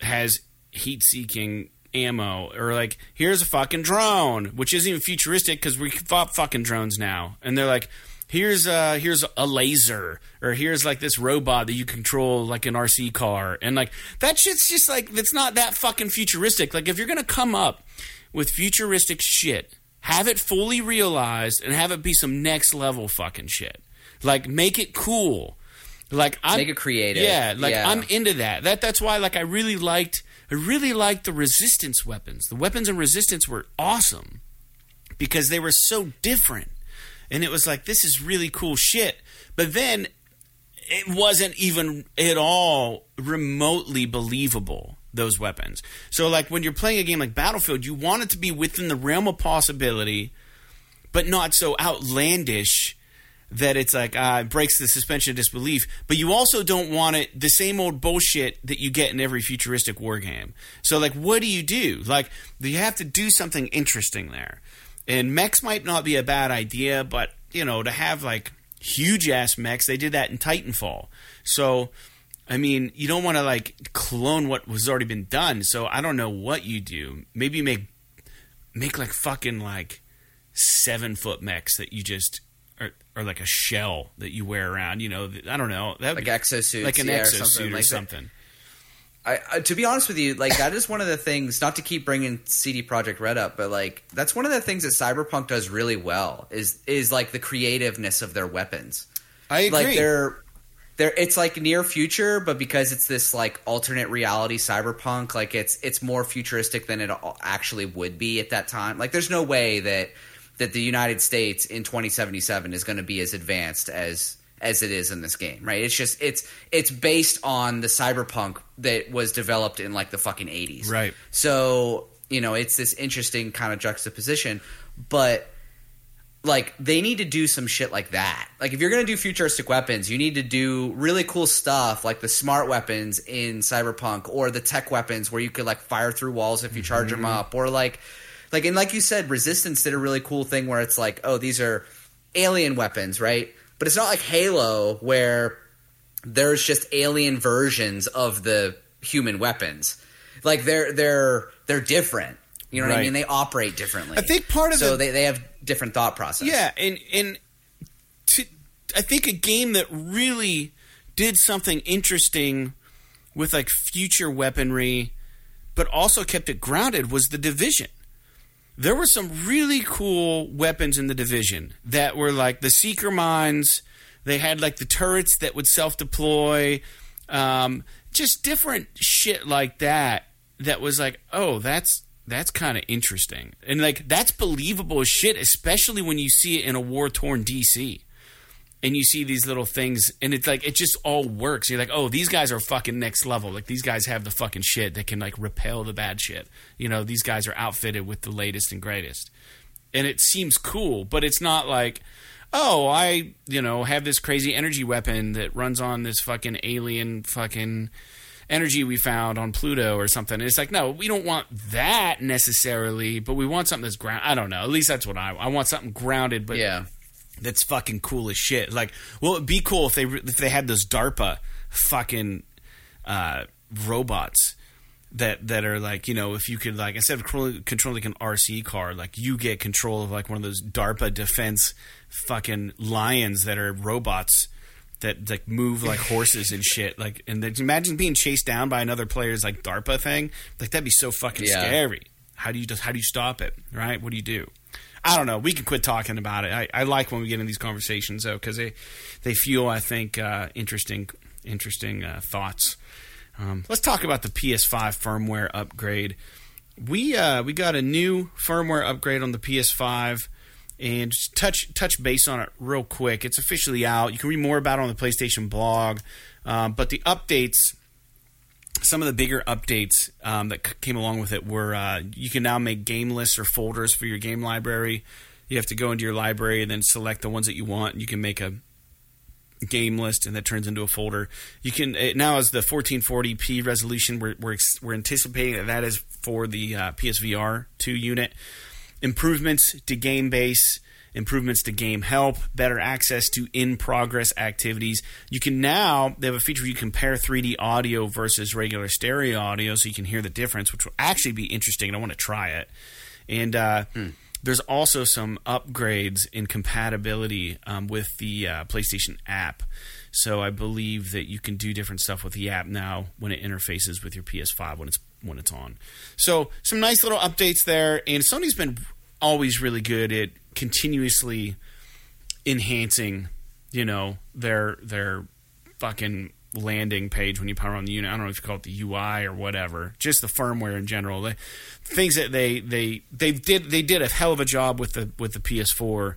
Speaker 1: has heat seeking ammo, or like, here's a fucking drone, which isn't even futuristic because we fought fucking drones now, and they're like. Here's uh here's a laser or here's like this robot that you control like an RC car and like that shit's just like it's not that fucking futuristic. Like if you're gonna come up with futuristic shit, have it fully realized and have it be some next level fucking shit. Like make it cool. Like I'm
Speaker 2: Make it creative.
Speaker 1: Yeah, like
Speaker 2: Yeah.
Speaker 1: I'm into that. That that's why like I really liked I really liked the resistance weapons. The weapons and resistance were awesome because they were so different. And it was like this is really cool shit. But then it wasn't even at all remotely believable those weapons. So like when you're playing a game like Battlefield, you want it to be within the realm of possibility, but not so outlandish that it's like uh, it breaks the suspension of disbelief. But you also don't want it the same old bullshit that you get in every futuristic war game. So like, what do you do? Like, you have to do something interesting there. And mechs might not be a bad idea, but you know, to have like huge ass mechs, they did that in Titanfall. So, I mean, you don't want to like clone what was already been done. So I don't know what you do. Maybe make make like fucking like seven foot mechs that you just or, or like a shell that you wear around. You know, I don't know. That
Speaker 2: like exosuits,
Speaker 1: like an
Speaker 2: yeah, or
Speaker 1: exosuit
Speaker 2: something
Speaker 1: or
Speaker 2: like
Speaker 1: something.
Speaker 2: I, I, to be honest with you, like that is one of the things. Not to keep bringing CD Projekt Red up, but like that's one of the things that Cyberpunk does really well. Is is like the creativeness of their weapons.
Speaker 1: I agree.
Speaker 2: Like they're they're it's like near future, but because it's this like alternate reality cyberpunk, like it's it's more futuristic than it actually would be at that time. Like there's no way that that the United States in 2077 is going to be as advanced as as it is in this game, right? It's just it's it's based on the cyberpunk that was developed in like the fucking 80s.
Speaker 1: Right.
Speaker 2: So, you know, it's this interesting kind of juxtaposition, but like they need to do some shit like that. Like if you're going to do futuristic weapons, you need to do really cool stuff like the smart weapons in Cyberpunk or the tech weapons where you could like fire through walls if you charge mm-hmm. them up or like like and like you said Resistance did a really cool thing where it's like, "Oh, these are alien weapons, right?" But it's not like Halo where there's just alien versions of the human weapons. Like they're they're they're different. You know what I mean? They operate differently.
Speaker 1: I think part of
Speaker 2: so
Speaker 1: the-
Speaker 2: they they have different thought process.
Speaker 1: Yeah, and and to, I think a game that really did something interesting with like future weaponry, but also kept it grounded was the Division. There were some really cool weapons in the division that were like the seeker mines. They had like the turrets that would self deploy, um, just different shit like that. That was like, oh, that's that's kind of interesting, and like that's believable shit, especially when you see it in a war torn DC and you see these little things and it's like it just all works. You're like oh these guys are fucking next level. Like these guys have the fucking shit that can like repel the bad shit. You know these guys are outfitted with the latest and greatest. And it seems cool but it's not like oh i you know have this crazy energy weapon that runs on this fucking alien fucking energy we found on pluto or something. And it's like no we don't want that necessarily but we want something that's ground i don't know. At least that's what i i want something grounded but
Speaker 2: Yeah.
Speaker 1: That's fucking cool as shit. Like, well, it'd be cool if they if they had those DARPA fucking uh, robots that that are like you know if you could like instead of controlling, controlling like an RC car, like you get control of like one of those DARPA defense fucking lions that are robots that like move like horses and shit. Like, and then imagine being chased down by another player's like DARPA thing. Like that'd be so fucking
Speaker 2: Yeah.
Speaker 1: scary. How do you just how do you stop it? Right? What do you do? I don't know. We can quit talking about it. I, I like when we get in these conversations though because they they fuel I think uh, interesting interesting uh, thoughts. Um, let's talk about the PS5 firmware upgrade. We uh, we got a new firmware upgrade on the PS5, and just touch touch base on it real quick. It's officially out. You can read more about it on the PlayStation blog. Um, but the updates, some of the bigger updates um, that c- came along with it were uh, you can now make game lists or folders for your game library. You have to go into your library and then select the ones that you want. You can make a game list and that turns into a folder. You can it now has the 1440p resolution. We're we're, we're anticipating that that is for the uh, PSVR 2 unit. Improvements to game base, improvements to game help, better access to in progress activities. You can now they have a feature where you compare 3D audio versus regular stereo audio, so you can hear the difference, which will actually be interesting. And I want to try it. And uh, there's also some upgrades in compatibility um, with the uh, PlayStation app. So I believe that you can do different stuff with the app now when it interfaces with your PS5 when it's when it's on. So some nice little updates there, and Sony's been always really good at continuously enhancing, you know, their their fucking landing page when you power on the unit. I don't know if you call it the UI or whatever, just the firmware in general. The things that they they they did they did a hell of a job with the with the PS4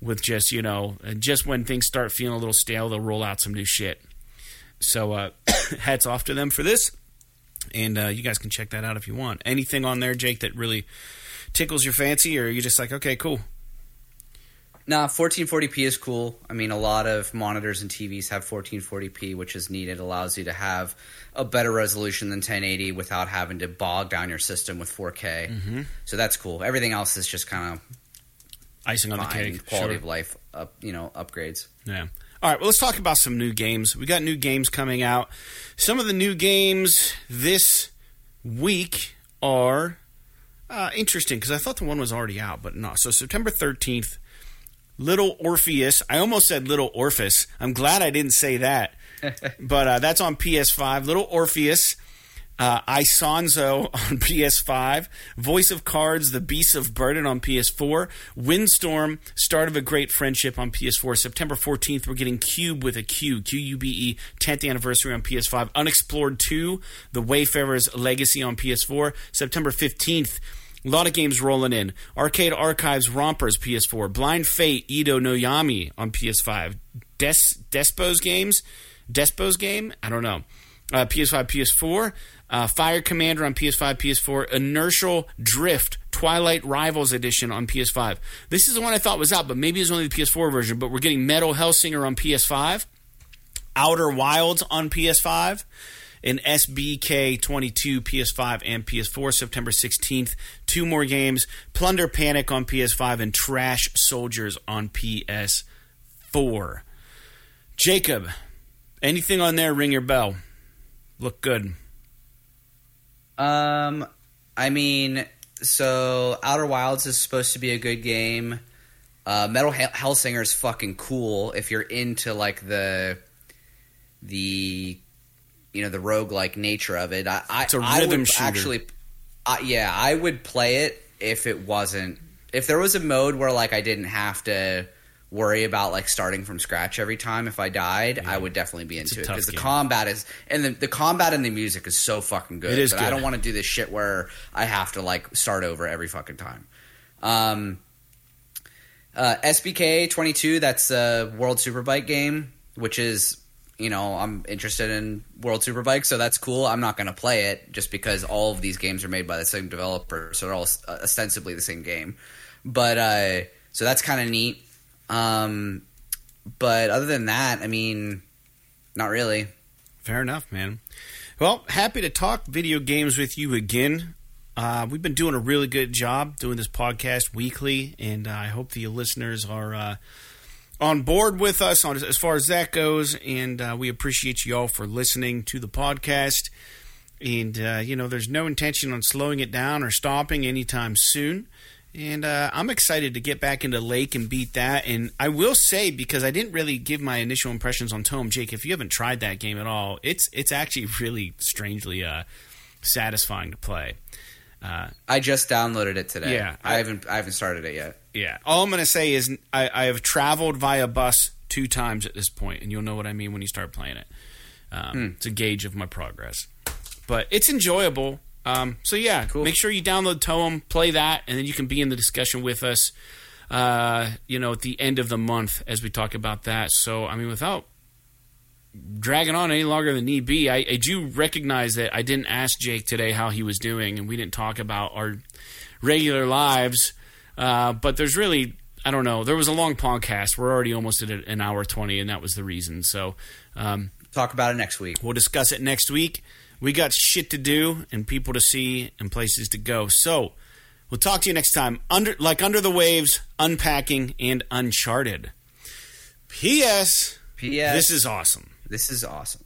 Speaker 1: with just you know just when things start feeling a little stale, they'll roll out some new shit. So uh, hats off to them for this, and uh, you guys can check that out if you want. Anything on there, Jake, that really tickles your fancy, or you're just like, okay, cool.
Speaker 2: Nah, 1440p is cool. I mean, a lot of monitors and TVs have 1440p, which is neat. It allows you to have a better resolution than 1080 without having to bog down your system with 4K.
Speaker 1: Mm-hmm.
Speaker 2: So that's cool. Everything else is just kind of
Speaker 1: Icing on the cake,
Speaker 2: quality
Speaker 1: sure.
Speaker 2: of life, up, you know, upgrades.
Speaker 1: Yeah. All right. Well, let's talk about some new games. We got new games coming out. Some of the new games this week are uh, interesting because I thought the one was already out, but no. So September thirteenth, Little Orpheus. I almost said Little Orpheus. I'm glad I didn't say that. but uh, that's on PS5. Little Orpheus. Uh, Isonzo on PS5, Voice of Cards, The Beasts of Burden on PS4, Windstorm, Start of a Great Friendship on PS4. September 14th, we're getting Cube with a Q, Q U B E, 10th anniversary on PS5. Unexplored 2, The Wayfarer's Legacy on PS4. September 15th, a lot of games rolling in. Arcade Archives Rompers PS4, Blind Fate Edo no Yami on PS5, Des Despo's games, Despo's game, I don't know. Uh, PS5, PS4, uh, Fire Commander on PS5, PS4, Inertial Drift Twilight Rivals Edition on PS5. This is the one I thought was out, but maybe it's only the PS4 version. But we're getting Metal Hellsinger on PS5, Outer Wilds on PS5, and SBK 22 PS5 and PS4 September 16th. Two more games Plunder Panic on PS5 and Trash Soldiers on PS4. Jacob, anything on there ring your bell? Look good.
Speaker 2: Um, I mean, so Outer Wilds is supposed to be a good game. Uh, Metal Hell- Hellsinger is fucking cool if you're into like the the you know the rogue like nature of it. I, I,
Speaker 1: It's a
Speaker 2: I would
Speaker 1: shooter.
Speaker 2: actually, uh, yeah, I would play it if it wasn't if there was a mode where like I didn't have to worry about like starting from scratch every time if I died, I would definitely be into it because the combat is and the, the combat and the music is so fucking good.
Speaker 1: It is
Speaker 2: but I don't want to do this shit where I have to like start over every fucking time. Um, uh, SBK twenty two, that's a World Superbike game, which is you know I'm interested in World Superbike, so that's cool. I'm not going to play it just because all of these games are made by the same developer, so they're all uh, ostensibly the same game. But uh, so that's kind of neat. Um, but other than that, I mean, not really.
Speaker 1: Fair enough, man. Well, happy to talk video games with you again. Uh, we've been doing a really good job doing this podcast weekly, and uh, I hope the listeners are uh, on board with us on as far as that goes. And uh, we appreciate you all for listening to the podcast. And uh, you know, there's no intention on slowing it down or stopping anytime soon. And uh, I'm excited to get back into Lake and beat that. And I will say because I didn't really give my initial impressions on Toem, Jake. If you haven't tried that game at all, it's it's actually really strangely uh, satisfying to play. Uh,
Speaker 2: I just downloaded it today.
Speaker 1: Yeah,
Speaker 2: I,
Speaker 1: I-
Speaker 2: haven't I haven't started it yet.
Speaker 1: yeah, all I'm going to say is I, I have traveled via bus two times at this point, and you'll know what I mean when you start playing it. Um, It's a gauge of my progress, but it's enjoyable. Um, so yeah,
Speaker 2: Cool.
Speaker 1: make sure you download Toem, play that, and then you can be in the discussion with us. Uh, you know, at the end of the month as we talk about that. So I mean, without dragging on any longer than need be, I, I do recognize that I didn't ask Jake today how he was doing, and we didn't talk about our regular lives. Uh, but there's really, I don't know. There was a long podcast. We're already almost at an hour twenty, and that was the reason. So um,
Speaker 2: Talk about it next week.
Speaker 1: we'll discuss it next week. We got shit to do and people to see and places to go. So we'll talk to you next time. Under like under the waves, unpacking and uncharted. P.S.
Speaker 2: P.S.
Speaker 1: This is awesome.
Speaker 2: this is awesome.